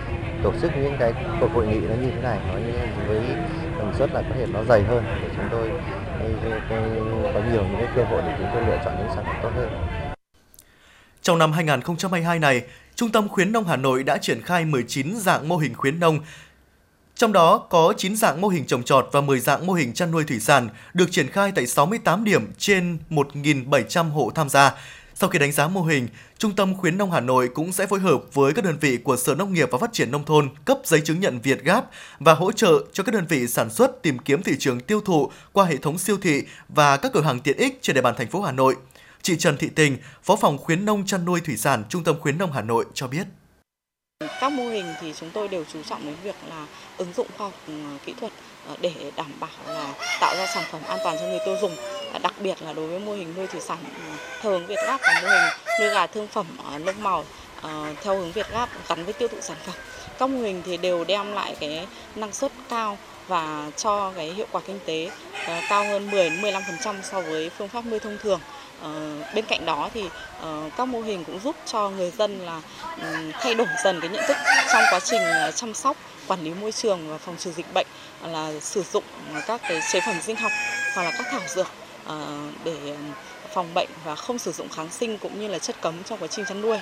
tổ chức những cái cuộc hội nghị nó như thế này nó như với tần suất là có thể nó dày hơn để chúng tôi có nhiều những cái cơ hội để chúng tôi lựa chọn những sản phẩm tốt hơn. Trong năm 2022 này, Trung tâm khuyến nông Hà Nội đã triển khai 19 dạng mô hình khuyến nông trong đó có 9 dạng mô hình trồng trọt và 10 dạng mô hình chăn nuôi thủy sản được triển khai tại 68 điểm trên 1.700 hộ tham gia. Sau khi đánh giá mô hình, Trung tâm khuyến nông Hà Nội cũng sẽ phối hợp với các đơn vị của Sở Nông nghiệp và Phát triển Nông thôn cấp giấy chứng nhận Việt Gáp và hỗ trợ cho các đơn vị sản xuất tìm kiếm thị trường tiêu thụ qua hệ thống siêu thị và các cửa hàng tiện ích trên địa bàn thành phố Hà Nội. Chị Trần Thị Tình, Phó phòng khuyến nông chăn nuôi thủy sản Trung tâm khuyến nông Hà Nội cho biết. Các mô hình thì chúng tôi đều chú trọng đến việc là ứng dụng khoa học ừ, kỹ thuật ờ, để đảm bảo là tạo ra sản phẩm an toàn cho người tiêu dùng. Đặc biệt là đối với mô hình nuôi thủy sản ừ, theo hướng Việt Gáp và mô hình nuôi gà thương phẩm lông màu ờ, theo hướng Việt Gáp gắn với tiêu thụ sản phẩm. Các mô hình thì đều đem lại cái năng suất cao và cho cái hiệu quả kinh tế ờ, cao hơn 10 15% so với phương pháp nuôi thông thường. Ờ, bên cạnh đó thì ờ, các mô hình cũng giúp cho người dân là ừ, thay đổi dần cái nhận thức trong quá trình ờ, chăm sóc quản lý môi trường và phòng trừ dịch bệnh là sử dụng các cái chế phẩm sinh học hoặc là các thảo dược để ừ, phòng bệnh và không sử dụng kháng sinh cũng như là chất cấm trong quá trình chăn nuôi.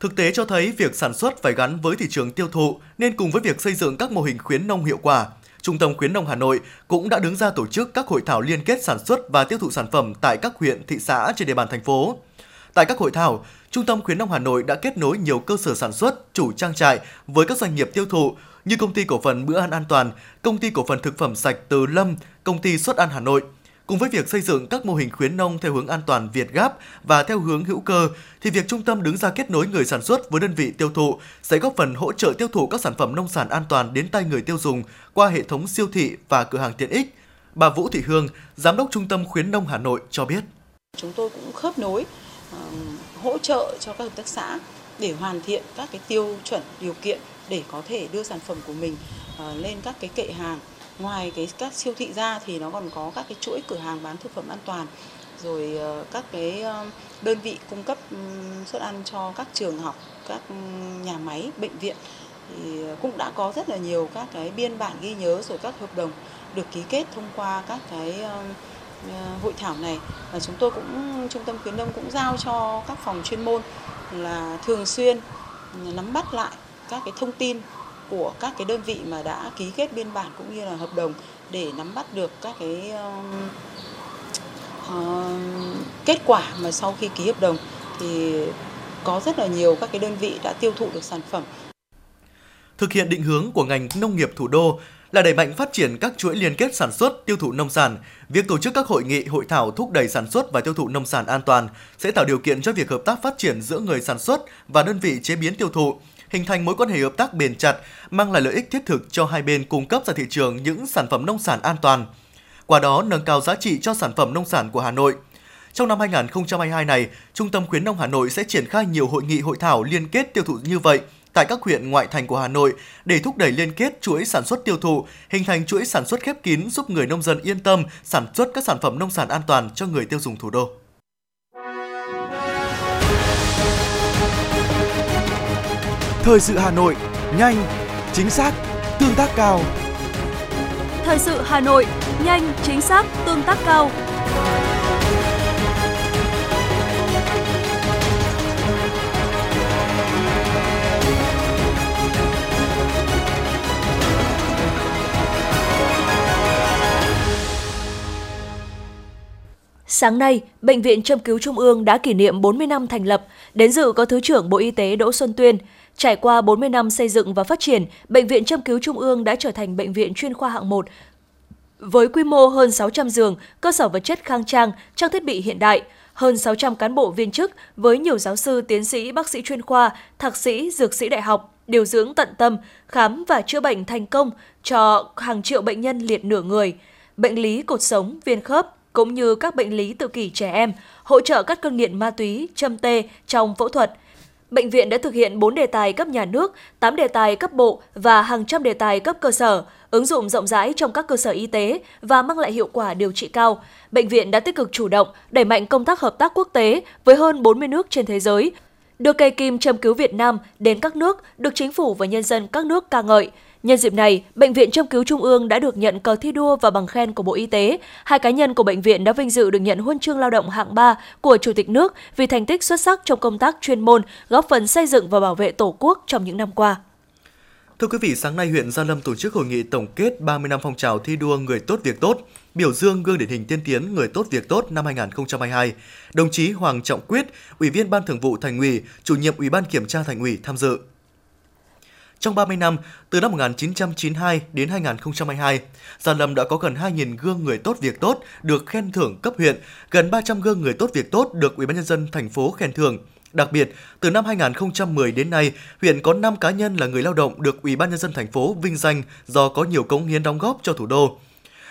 Thực tế cho thấy việc sản xuất phải gắn với thị trường tiêu thụ nên cùng với việc xây dựng các mô hình khuyến nông hiệu quả, Trung tâm khuyến nông Hà Nội cũng đã đứng ra tổ chức các hội thảo liên kết sản xuất và tiêu thụ sản phẩm tại các huyện, thị xã trên địa bàn thành phố. Tại các hội thảo, Trung tâm khuyến nông Hà Nội đã kết nối nhiều cơ sở sản xuất, chủ trang trại với các doanh nghiệp tiêu thụ như công ty cổ phần bữa ăn an toàn, công ty cổ phần thực phẩm sạch Từ Lâm, công ty xuất ăn Hà Nội – Cùng với việc xây dựng các mô hình khuyến nông theo hướng an toàn Việt Gáp và theo hướng hữu cơ, thì việc trung tâm đứng ra kết nối người sản xuất với đơn vị tiêu thụ sẽ góp phần hỗ trợ tiêu thụ các sản phẩm nông sản an toàn đến tay người tiêu dùng qua hệ thống siêu thị và cửa hàng tiện ích. Bà Vũ Thị Hương, Giám đốc Trung tâm khuyến nông Hà Nội cho biết. Chúng tôi cũng khớp nối, hỗ trợ cho các hợp tác xã để hoàn thiện các cái tiêu chuẩn điều kiện để có thể đưa sản phẩm của mình ờ, lên các cái kệ hàng ngoài cái các siêu thị ra thì nó còn có các cái chuỗi cửa hàng bán thực phẩm an toàn. Rồi ờ, các cái ờ, đơn vị cung cấp suất ăn cho các trường học, các nhà máy, bệnh viện. Thì ờ, cũng đã có rất là nhiều các cái biên bản ghi nhớ rồi các hợp đồng được ký kết thông qua các cái hội thảo này. Và chúng tôi cũng, trung tâm khuyến nông cũng giao cho các phòng chuyên môn là thường xuyên nắm bắt lại các cái thông tin của các cái đơn vị mà đã ký kết biên bản cũng như là hợp đồng để nắm bắt được các cái uh, kết quả mà sau khi ký hợp đồng thì có rất là nhiều các cái đơn vị đã tiêu thụ được sản phẩm. Thực hiện định hướng của ngành nông nghiệp thủ đô là đẩy mạnh phát triển các chuỗi liên kết sản xuất, tiêu thụ nông sản. Việc tổ chức các hội nghị, hội thảo thúc đẩy sản xuất và tiêu thụ nông sản an toàn sẽ tạo điều kiện cho việc hợp tác phát triển giữa người sản xuất và đơn vị chế biến tiêu thụ, hình thành mối quan hệ hợp tác bền chặt, mang lại lợi ích thiết thực cho hai bên cung cấp ra thị trường những sản phẩm nông sản an toàn. Qua đó nâng cao giá trị cho sản phẩm nông sản của Hà Nội. Trong năm 2022 này, Trung tâm khuyến nông Hà Nội sẽ triển khai nhiều hội nghị hội thảo liên kết tiêu thụ như vậy tại các huyện ngoại thành của Hà Nội để thúc đẩy liên kết chuỗi sản xuất tiêu thụ, hình thành chuỗi sản xuất khép kín giúp người nông dân yên tâm sản xuất các sản phẩm nông sản an toàn cho người tiêu dùng thủ đô. Thời sự Hà Nội, nhanh, chính xác, tương tác cao. Thời sự Hà Nội, nhanh, chính xác, tương tác cao. Sáng nay, Bệnh viện Châm cứu Trung ương đã kỷ niệm 40 năm thành lập, đến dự có Thứ trưởng Bộ Y tế Đỗ Xuân Tuyên. Trải qua 40 năm xây dựng và phát triển, Bệnh viện Châm cứu Trung ương đã trở thành bệnh viện chuyên khoa hạng 1 với quy mô hơn 600 giường, cơ sở vật chất khang trang, trang thiết bị hiện đại, hơn 600 cán bộ viên chức với nhiều giáo sư, tiến sĩ, bác sĩ chuyên khoa, thạc sĩ, dược sĩ đại học, điều dưỡng tận tâm, khám và chữa bệnh thành công cho hàng triệu bệnh nhân liệt nửa người, bệnh lý cột sống, viên khớp, cũng như các bệnh lý tự kỷ trẻ em, hỗ trợ các cơn nghiện ma túy, châm tê trong phẫu thuật. Bệnh viện đã thực hiện 4 đề tài cấp nhà nước, 8 đề tài cấp bộ và hàng trăm đề tài cấp cơ sở, ứng dụng rộng rãi trong các cơ sở y tế và mang lại hiệu quả điều trị cao. Bệnh viện đã tích cực chủ động, đẩy mạnh công tác hợp tác quốc tế với hơn 40 nước trên thế giới, đưa cây kim châm cứu Việt Nam đến các nước được chính phủ và nhân dân các nước ca ngợi. Nhân dịp này, Bệnh viện Châm cứu Trung ương đã được nhận cờ thi đua và bằng khen của Bộ Y tế. Hai cá nhân của bệnh viện đã vinh dự được nhận huân chương lao động hạng 3 của Chủ tịch nước vì thành tích xuất sắc trong công tác chuyên môn, góp phần xây dựng và bảo vệ Tổ quốc trong những năm qua. Thưa quý vị, sáng nay huyện Gia Lâm tổ chức hội nghị tổng kết 30 năm phong trào thi đua người tốt việc tốt, biểu dương gương điển hình tiên tiến người tốt việc tốt năm 2022. Đồng chí Hoàng Trọng Quyết, Ủy viên Ban Thường vụ Thành ủy, Chủ nhiệm Ủy ban Kiểm tra Thành ủy tham dự. Trong 30 năm, từ năm 1992 đến 2022, Gia Lâm đã có gần 2.000 gương người tốt việc tốt được khen thưởng cấp huyện, gần 300 gương người tốt việc tốt được Ủy ban nhân dân thành phố khen thưởng. Đặc biệt, từ năm 2010 đến nay, huyện có 5 cá nhân là người lao động được Ủy ban nhân dân thành phố vinh danh do có nhiều cống hiến đóng góp cho thủ đô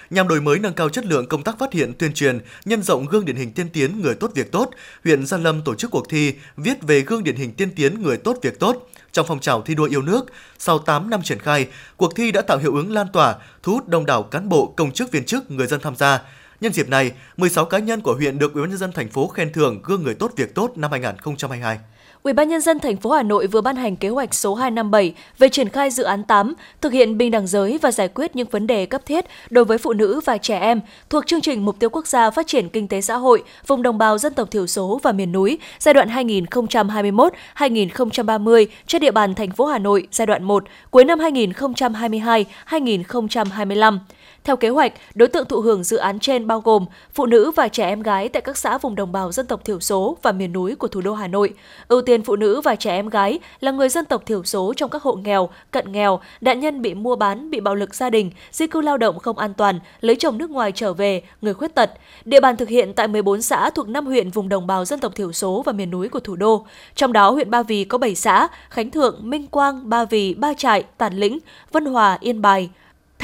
nhằm đổi mới nâng cao chất lượng công tác phát hiện tuyên truyền, nhân rộng gương điển hình tiên tiến người tốt việc tốt, huyện Gia Lâm tổ chức cuộc thi viết về gương điển hình tiên tiến người tốt việc tốt trong phong trào thi đua yêu nước. Sau 8 năm triển khai, cuộc thi đã tạo hiệu ứng lan tỏa, thu hút đông đảo cán bộ, công chức viên chức, người dân tham gia. Nhân dịp này, 16 cá nhân của huyện được Ủy ban nhân dân thành phố khen thưởng gương người tốt việc tốt năm 2022. Ủy ban nhân dân thành phố Hà Nội vừa ban hành kế hoạch số 257 về triển khai dự án 8 thực hiện bình đẳng giới và giải quyết những vấn đề cấp thiết đối với phụ nữ và trẻ em thuộc chương trình mục tiêu quốc gia phát triển kinh tế xã hội vùng đồng bào dân tộc thiểu số và miền núi giai đoạn 2021-2030 trên địa bàn thành phố Hà Nội giai đoạn 1 cuối năm 2022-2025. Theo kế hoạch, đối tượng thụ hưởng dự án trên bao gồm phụ nữ và trẻ em gái tại các xã vùng đồng bào dân tộc thiểu số và miền núi của thủ đô Hà Nội. Ưu tiên phụ nữ và trẻ em gái là người dân tộc thiểu số trong các hộ nghèo, cận nghèo, nạn nhân bị mua bán, bị bạo lực gia đình, di cư lao động không an toàn, lấy chồng nước ngoài trở về, người khuyết tật. Địa bàn thực hiện tại 14 xã thuộc 5 huyện vùng đồng bào dân tộc thiểu số và miền núi của thủ đô. Trong đó, huyện Ba Vì có 7 xã, Khánh Thượng, Minh Quang, Ba Vì, Ba Trại, Tản Lĩnh, Vân Hòa, Yên Bài,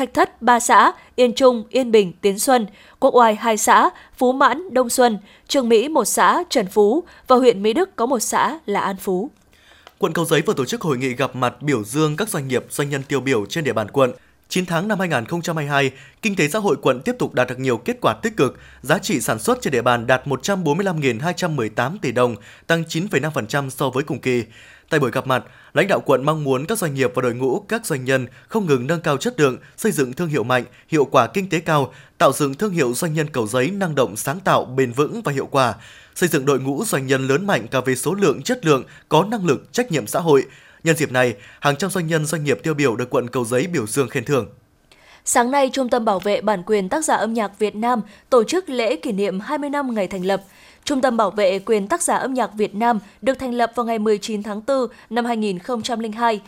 Thạch Thất 3 xã, Yên Trung, Yên Bình, Tiến Xuân, Quốc Oai 2 xã, Phú Mãn, Đông Xuân, Trường Mỹ 1 xã, Trần Phú và huyện Mỹ Đức có một xã là An Phú. Quận Cầu Giấy vừa tổ chức hội nghị gặp mặt biểu dương các doanh nghiệp, doanh nhân tiêu biểu trên địa bàn quận. 9 tháng năm 2022, kinh tế xã hội quận tiếp tục đạt được nhiều kết quả tích cực, giá trị sản xuất trên địa bàn đạt 145.218 tỷ đồng, tăng 9,5% so với cùng kỳ. Tại buổi gặp mặt, lãnh đạo quận mong muốn các doanh nghiệp và đội ngũ các doanh nhân không ngừng nâng cao chất lượng, xây dựng thương hiệu mạnh, hiệu quả kinh tế cao, tạo dựng thương hiệu doanh nhân cầu giấy năng động, sáng tạo, bền vững và hiệu quả, xây dựng đội ngũ doanh nhân lớn mạnh cả về số lượng, chất lượng, có năng lực, trách nhiệm xã hội. Nhân dịp này, hàng trăm doanh nhân doanh nghiệp tiêu biểu được quận Cầu Giấy biểu dương khen thưởng. Sáng nay, Trung tâm Bảo vệ Bản quyền tác giả âm nhạc Việt Nam tổ chức lễ kỷ niệm 20 năm ngày thành lập – Trung tâm Bảo vệ quyền tác giả âm nhạc Việt Nam được thành lập vào ngày 19 tháng 4 năm 2002.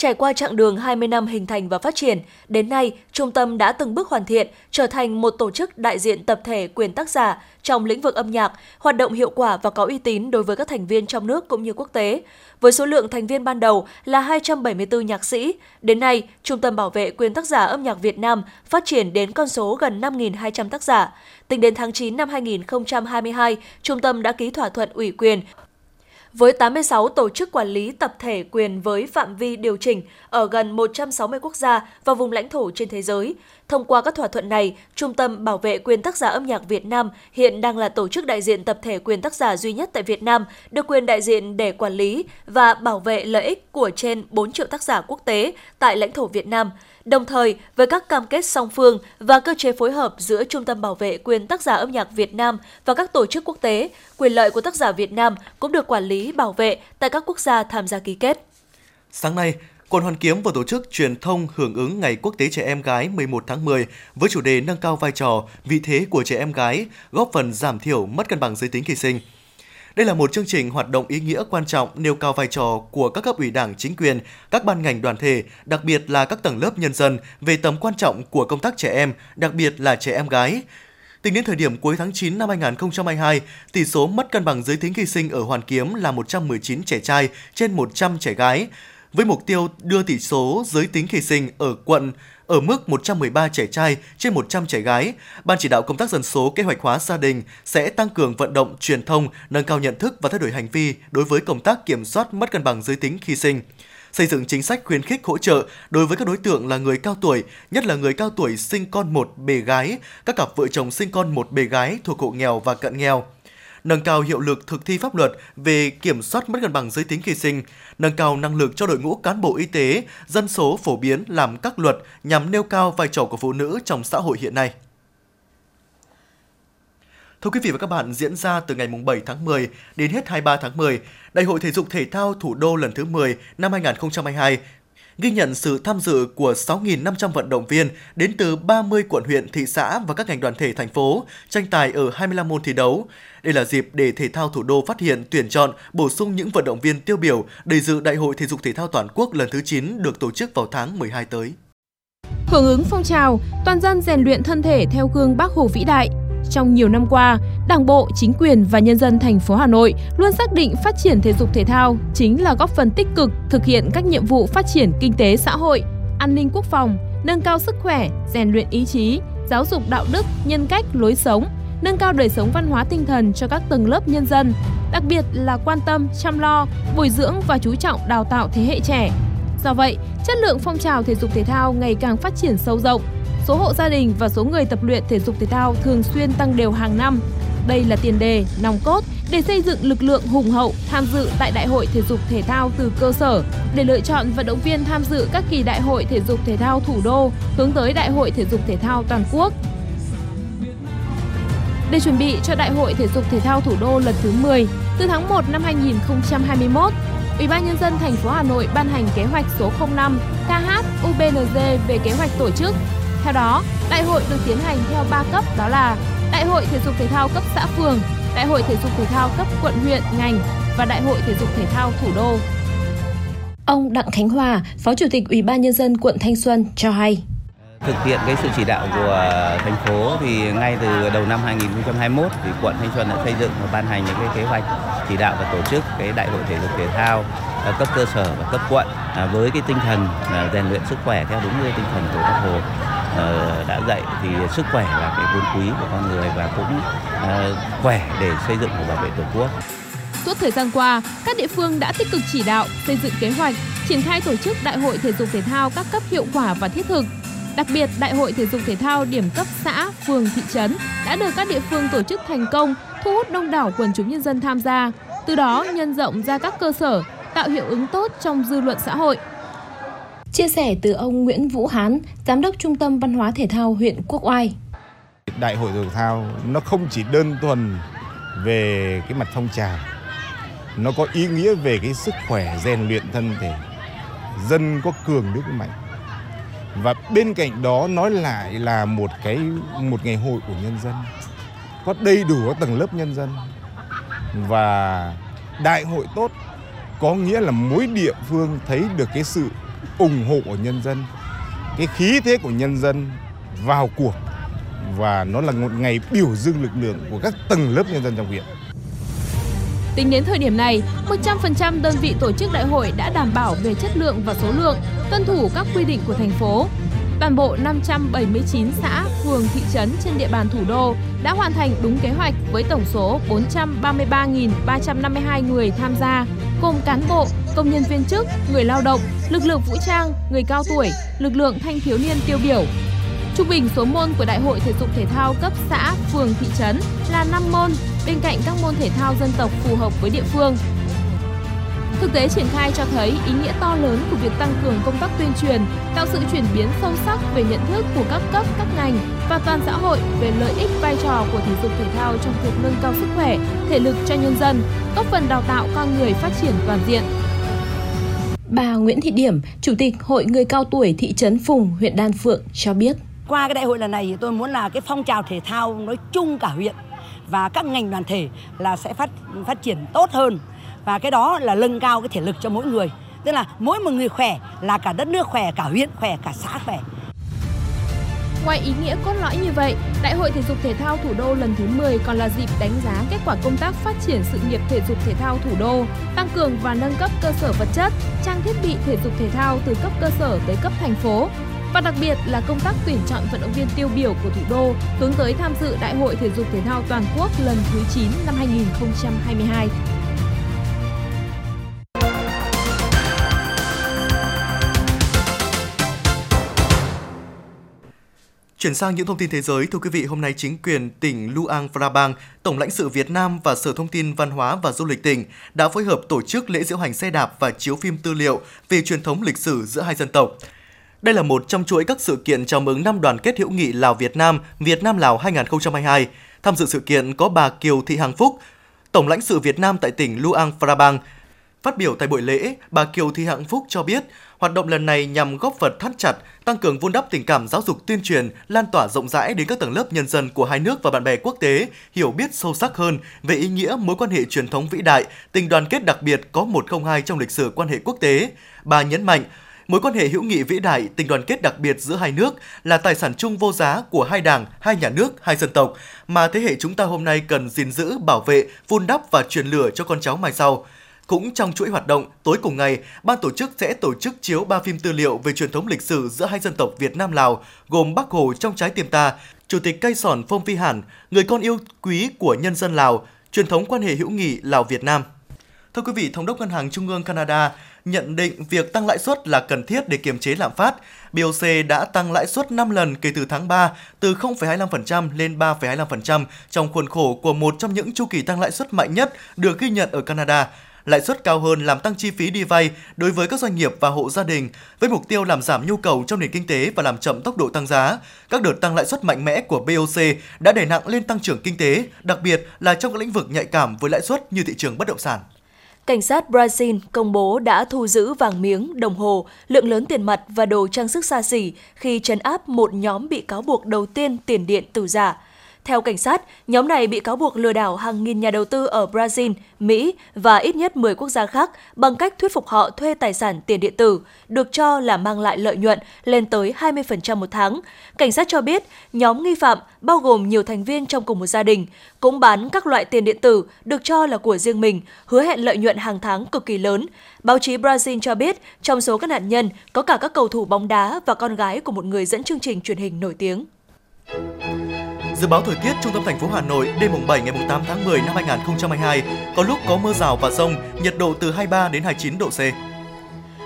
Trải qua chặng đường 20 năm hình thành và phát triển, đến nay, trung tâm đã từng bước hoàn thiện, trở thành một tổ chức đại diện tập thể quyền tác giả trong lĩnh vực âm nhạc, hoạt động hiệu quả và có uy tín đối với các thành viên trong nước cũng như quốc tế. Với số lượng thành viên ban đầu là 274 nhạc sĩ, đến nay, Trung tâm Bảo vệ quyền tác giả âm nhạc Việt Nam phát triển đến con số gần 5.200 tác giả. Tính đến tháng 9 năm 2022, trung tâm đã ký thỏa thuận ủy quyền với 86 tổ chức quản lý tập thể quyền với phạm vi điều chỉnh ở gần 160 quốc gia và vùng lãnh thổ trên thế giới. Thông qua các thỏa thuận này, Trung tâm Bảo vệ quyền tác giả âm nhạc Việt Nam hiện đang là tổ chức đại diện tập thể quyền tác giả duy nhất tại Việt Nam, được quyền đại diện để quản lý và bảo vệ lợi ích của trên 4 triệu tác giả quốc tế tại lãnh thổ Việt Nam – Đồng thời, với các cam kết song phương và cơ chế phối hợp giữa Trung tâm Bảo vệ quyền tác giả âm nhạc Việt Nam và các tổ chức quốc tế, quyền lợi của tác giả Việt Nam cũng được quản lý bảo vệ tại các quốc gia tham gia ký kết. Sáng nay, Quận Hoàn Kiếm vừa tổ chức truyền thông hưởng ứng Ngày Quốc tế Trẻ Em Gái 11 tháng 10 với chủ đề nâng cao vai trò, vị thế của trẻ em gái, góp phần giảm thiểu mất cân bằng giới tính khi sinh. Đây là một chương trình hoạt động ý nghĩa quan trọng nêu cao vai trò của các cấp ủy đảng, chính quyền, các ban ngành đoàn thể, đặc biệt là các tầng lớp nhân dân về tầm quan trọng của công tác trẻ em, đặc biệt là trẻ em gái. Tính đến thời điểm cuối tháng 9 năm 2022, tỷ số mất cân bằng giới tính khi sinh ở Hoàn Kiếm là 119 trẻ trai trên 100 trẻ gái, với mục tiêu đưa tỷ số giới tính khi sinh ở quận ở mức 113 trẻ trai trên 100 trẻ gái, Ban chỉ đạo công tác dân số kế hoạch hóa gia đình sẽ tăng cường vận động truyền thông, nâng cao nhận thức và thay đổi hành vi đối với công tác kiểm soát mất cân bằng giới tính khi sinh. Xây dựng chính sách khuyến khích hỗ trợ đối với các đối tượng là người cao tuổi, nhất là người cao tuổi sinh con một bề gái, các cặp vợ chồng sinh con một bề gái thuộc hộ nghèo và cận nghèo nâng cao hiệu lực thực thi pháp luật về kiểm soát mất cân bằng giới tính khi sinh, nâng cao năng lực cho đội ngũ cán bộ y tế, dân số phổ biến làm các luật nhằm nêu cao vai trò của phụ nữ trong xã hội hiện nay. Thưa quý vị và các bạn, diễn ra từ ngày 7 tháng 10 đến hết 23 tháng 10, Đại hội Thể dục Thể thao Thủ đô lần thứ 10 năm 2022 ghi nhận sự tham dự của 6.500 vận động viên đến từ 30 quận huyện, thị xã và các ngành đoàn thể thành phố tranh tài ở 25 môn thi đấu. Đây là dịp để thể thao thủ đô phát hiện, tuyển chọn, bổ sung những vận động viên tiêu biểu để dự Đại hội Thể dục Thể thao Toàn quốc lần thứ 9 được tổ chức vào tháng 12 tới. Hưởng ứng phong trào, toàn dân rèn luyện thân thể theo gương Bác Hồ vĩ đại, trong nhiều năm qua, Đảng bộ, chính quyền và nhân dân thành phố Hà Nội luôn xác định phát triển thể dục thể thao chính là góp phần tích cực thực hiện các nhiệm vụ phát triển kinh tế xã hội, an ninh quốc phòng, nâng cao sức khỏe, rèn luyện ý chí, giáo dục đạo đức, nhân cách, lối sống, nâng cao đời sống văn hóa tinh thần cho các tầng lớp nhân dân, đặc biệt là quan tâm, chăm lo, bồi dưỡng và chú trọng đào tạo thế hệ trẻ. Do vậy, chất lượng phong trào thể dục thể thao ngày càng phát triển sâu rộng, số hộ gia đình và số người tập luyện thể dục thể thao thường xuyên tăng đều hàng năm. Đây là tiền đề, nòng cốt để xây dựng lực lượng hùng hậu tham dự tại Đại hội thể dục thể thao từ cơ sở, để lựa chọn vận động viên tham dự các kỳ Đại hội thể dục thể thao thủ đô hướng tới Đại hội thể dục thể thao toàn quốc. Để chuẩn bị cho Đại hội thể dục thể thao thủ đô lần thứ 10, từ tháng 1 năm 2021, Ủy ban nhân dân thành phố Hà Nội ban hành kế hoạch số 05 KH UBND về kế hoạch tổ chức. Theo đó, đại hội được tiến hành theo 3 cấp đó là Đại hội thể dục thể thao cấp xã phường, Đại hội thể dục thể thao cấp quận huyện ngành và Đại hội thể dục thể thao thủ đô. Ông Đặng Khánh Hòa, Phó Chủ tịch Ủy ban nhân dân quận Thanh Xuân cho hay thực hiện cái sự chỉ đạo của thành phố thì ngay từ đầu năm 2021 thì quận Thanh Xuân đã xây dựng và ban hành những cái kế hoạch chỉ đạo và tổ chức cái đại hội thể dục thể thao cấp cơ sở và cấp quận à, với cái tinh thần rèn luyện sức khỏe theo đúng như tinh thần của Bác Hồ Ờ, đã dạy thì sức khỏe là cái vốn quý của con người và cũng ờ, khỏe để xây dựng và bảo vệ tổ quốc. Suốt thời gian qua, các địa phương đã tích cực chỉ đạo, xây dựng kế hoạch, triển khai tổ chức đại hội thể dục thể thao các cấp hiệu quả và thiết thực Đặc biệt, Đại hội thể dục thể thao điểm cấp xã, phường, thị trấn đã được các địa phương tổ chức thành công, thu hút đông đảo quần chúng nhân dân tham gia, từ đó nhân rộng ra các cơ sở, tạo hiệu ứng tốt trong dư luận xã hội. Chia sẻ từ ông Nguyễn Vũ Hán, Giám đốc Trung tâm Văn hóa Thể thao huyện Quốc Oai. Đại hội thể thao nó không chỉ đơn thuần về cái mặt phong trào, nó có ý nghĩa về cái sức khỏe rèn luyện thân thể, dân có cường nước mạnh. Và bên cạnh đó nói lại là một cái một ngày hội của nhân dân. Có đầy đủ các tầng lớp nhân dân. Và đại hội tốt có nghĩa là mỗi địa phương thấy được cái sự ủng hộ của nhân dân cái khí thế của nhân dân vào cuộc và nó là một ngày biểu dương lực lượng của các tầng lớp nhân dân trong huyện. Tính đến thời điểm này, 100% đơn vị tổ chức đại hội đã đảm bảo về chất lượng và số lượng, tuân thủ các quy định của thành phố. Toàn bộ 579 xã, phường, thị trấn trên địa bàn thủ đô đã hoàn thành đúng kế hoạch với tổng số 433.352 người tham gia, gồm cán bộ, công nhân viên chức, người lao động, lực lượng vũ trang, người cao tuổi, lực lượng thanh thiếu niên tiêu biểu. Trung bình số môn của Đại hội thể dục thể thao cấp xã, phường, thị trấn là 5 môn, bên cạnh các môn thể thao dân tộc phù hợp với địa phương. Thực tế triển khai cho thấy ý nghĩa to lớn của việc tăng cường công tác tuyên truyền, tạo sự chuyển biến sâu sắc về nhận thức của các cấp, các ngành và toàn xã hội về lợi ích vai trò của thể dục thể thao trong việc nâng cao sức khỏe, thể lực cho nhân dân, góp phần đào tạo con người phát triển toàn diện. Bà Nguyễn Thị Điểm, Chủ tịch Hội Người Cao Tuổi thị trấn Phùng, huyện Đan Phượng cho biết. Qua cái đại hội lần này thì tôi muốn là cái phong trào thể thao nói chung cả huyện và các ngành đoàn thể là sẽ phát phát triển tốt hơn và cái đó là nâng cao cái thể lực cho mỗi người tức là mỗi một người khỏe là cả đất nước khỏe cả huyện khỏe cả xã khỏe Ngoài ý nghĩa cốt lõi như vậy, Đại hội thể dục thể thao thủ đô lần thứ 10 còn là dịp đánh giá kết quả công tác phát triển sự nghiệp thể dục thể thao thủ đô, tăng cường và nâng cấp cơ sở vật chất, trang thiết bị thể dục thể thao từ cấp cơ sở tới cấp thành phố, và đặc biệt là công tác tuyển chọn vận động viên tiêu biểu của thủ đô hướng tới tham dự Đại hội thể dục thể thao toàn quốc lần thứ 9 năm 2022. Chuyển sang những thông tin thế giới, thưa quý vị, hôm nay chính quyền tỉnh Luang Prabang, Tổng lãnh sự Việt Nam và Sở Thông tin Văn hóa và Du lịch tỉnh đã phối hợp tổ chức lễ diễu hành xe đạp và chiếu phim tư liệu về truyền thống lịch sử giữa hai dân tộc. Đây là một trong chuỗi các sự kiện chào mừng năm đoàn kết hữu nghị Lào-Việt Nam, Việt Nam-Lào 2022. Tham dự sự kiện có bà Kiều Thị Hằng Phúc, Tổng lãnh sự Việt Nam tại tỉnh Luang Prabang. Phát biểu tại buổi lễ, bà Kiều Thị Hằng Phúc cho biết, hoạt động lần này nhằm góp phần thắt chặt, tăng cường vun đắp tình cảm giáo dục tuyên truyền, lan tỏa rộng rãi đến các tầng lớp nhân dân của hai nước và bạn bè quốc tế, hiểu biết sâu sắc hơn về ý nghĩa mối quan hệ truyền thống vĩ đại, tình đoàn kết đặc biệt có 102 trong lịch sử quan hệ quốc tế. Bà nhấn mạnh, Mối quan hệ hữu nghị vĩ đại, tình đoàn kết đặc biệt giữa hai nước là tài sản chung vô giá của hai đảng, hai nhà nước, hai dân tộc mà thế hệ chúng ta hôm nay cần gìn giữ, bảo vệ, vun đắp và truyền lửa cho con cháu mai sau. Cũng trong chuỗi hoạt động, tối cùng ngày, ban tổ chức sẽ tổ chức chiếu ba phim tư liệu về truyền thống lịch sử giữa hai dân tộc Việt Nam Lào, gồm Bắc Hồ trong trái tim ta, Chủ tịch cây sòn Phong Phi Hàn, người con yêu quý của nhân dân Lào, truyền thống quan hệ hữu nghị Lào Việt Nam. Thưa quý vị, Thống đốc Ngân hàng Trung ương Canada nhận định việc tăng lãi suất là cần thiết để kiềm chế lạm phát. BOC đã tăng lãi suất 5 lần kể từ tháng 3, từ 0,25% lên 3,25% trong khuôn khổ của một trong những chu kỳ tăng lãi suất mạnh nhất được ghi nhận ở Canada lãi suất cao hơn làm tăng chi phí đi vay đối với các doanh nghiệp và hộ gia đình với mục tiêu làm giảm nhu cầu trong nền kinh tế và làm chậm tốc độ tăng giá. Các đợt tăng lãi suất mạnh mẽ của BOC đã đẩy nặng lên tăng trưởng kinh tế, đặc biệt là trong các lĩnh vực nhạy cảm với lãi suất như thị trường bất động sản. Cảnh sát Brazil công bố đã thu giữ vàng miếng, đồng hồ, lượng lớn tiền mặt và đồ trang sức xa xỉ khi trấn áp một nhóm bị cáo buộc đầu tiên tiền điện tử giả. Theo cảnh sát, nhóm này bị cáo buộc lừa đảo hàng nghìn nhà đầu tư ở Brazil, Mỹ và ít nhất 10 quốc gia khác bằng cách thuyết phục họ thuê tài sản tiền điện tử, được cho là mang lại lợi nhuận lên tới 20% một tháng. Cảnh sát cho biết, nhóm nghi phạm bao gồm nhiều thành viên trong cùng một gia đình, cũng bán các loại tiền điện tử được cho là của riêng mình, hứa hẹn lợi nhuận hàng tháng cực kỳ lớn. Báo chí Brazil cho biết, trong số các nạn nhân có cả các cầu thủ bóng đá và con gái của một người dẫn chương trình truyền hình nổi tiếng. Dự báo thời tiết trung tâm thành phố Hà Nội đêm mùng 7 ngày mùng 8 tháng 10 năm 2022 có lúc có mưa rào và rông, nhiệt độ từ 23 đến 29 độ C.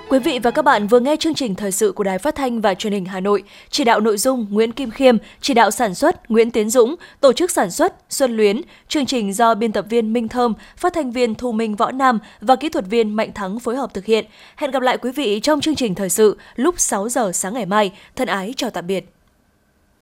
Quý vị và các bạn vừa nghe chương trình thời sự của Đài Phát thanh và Truyền hình Hà Nội, chỉ đạo nội dung Nguyễn Kim Khiêm, chỉ đạo sản xuất Nguyễn Tiến Dũng, tổ chức sản xuất Xuân Luyến, chương trình do biên tập viên Minh Thơm, phát thanh viên Thu Minh Võ Nam và kỹ thuật viên Mạnh Thắng phối hợp thực hiện. Hẹn gặp lại quý vị trong chương trình thời sự lúc 6 giờ sáng ngày mai. Thân ái chào tạm biệt.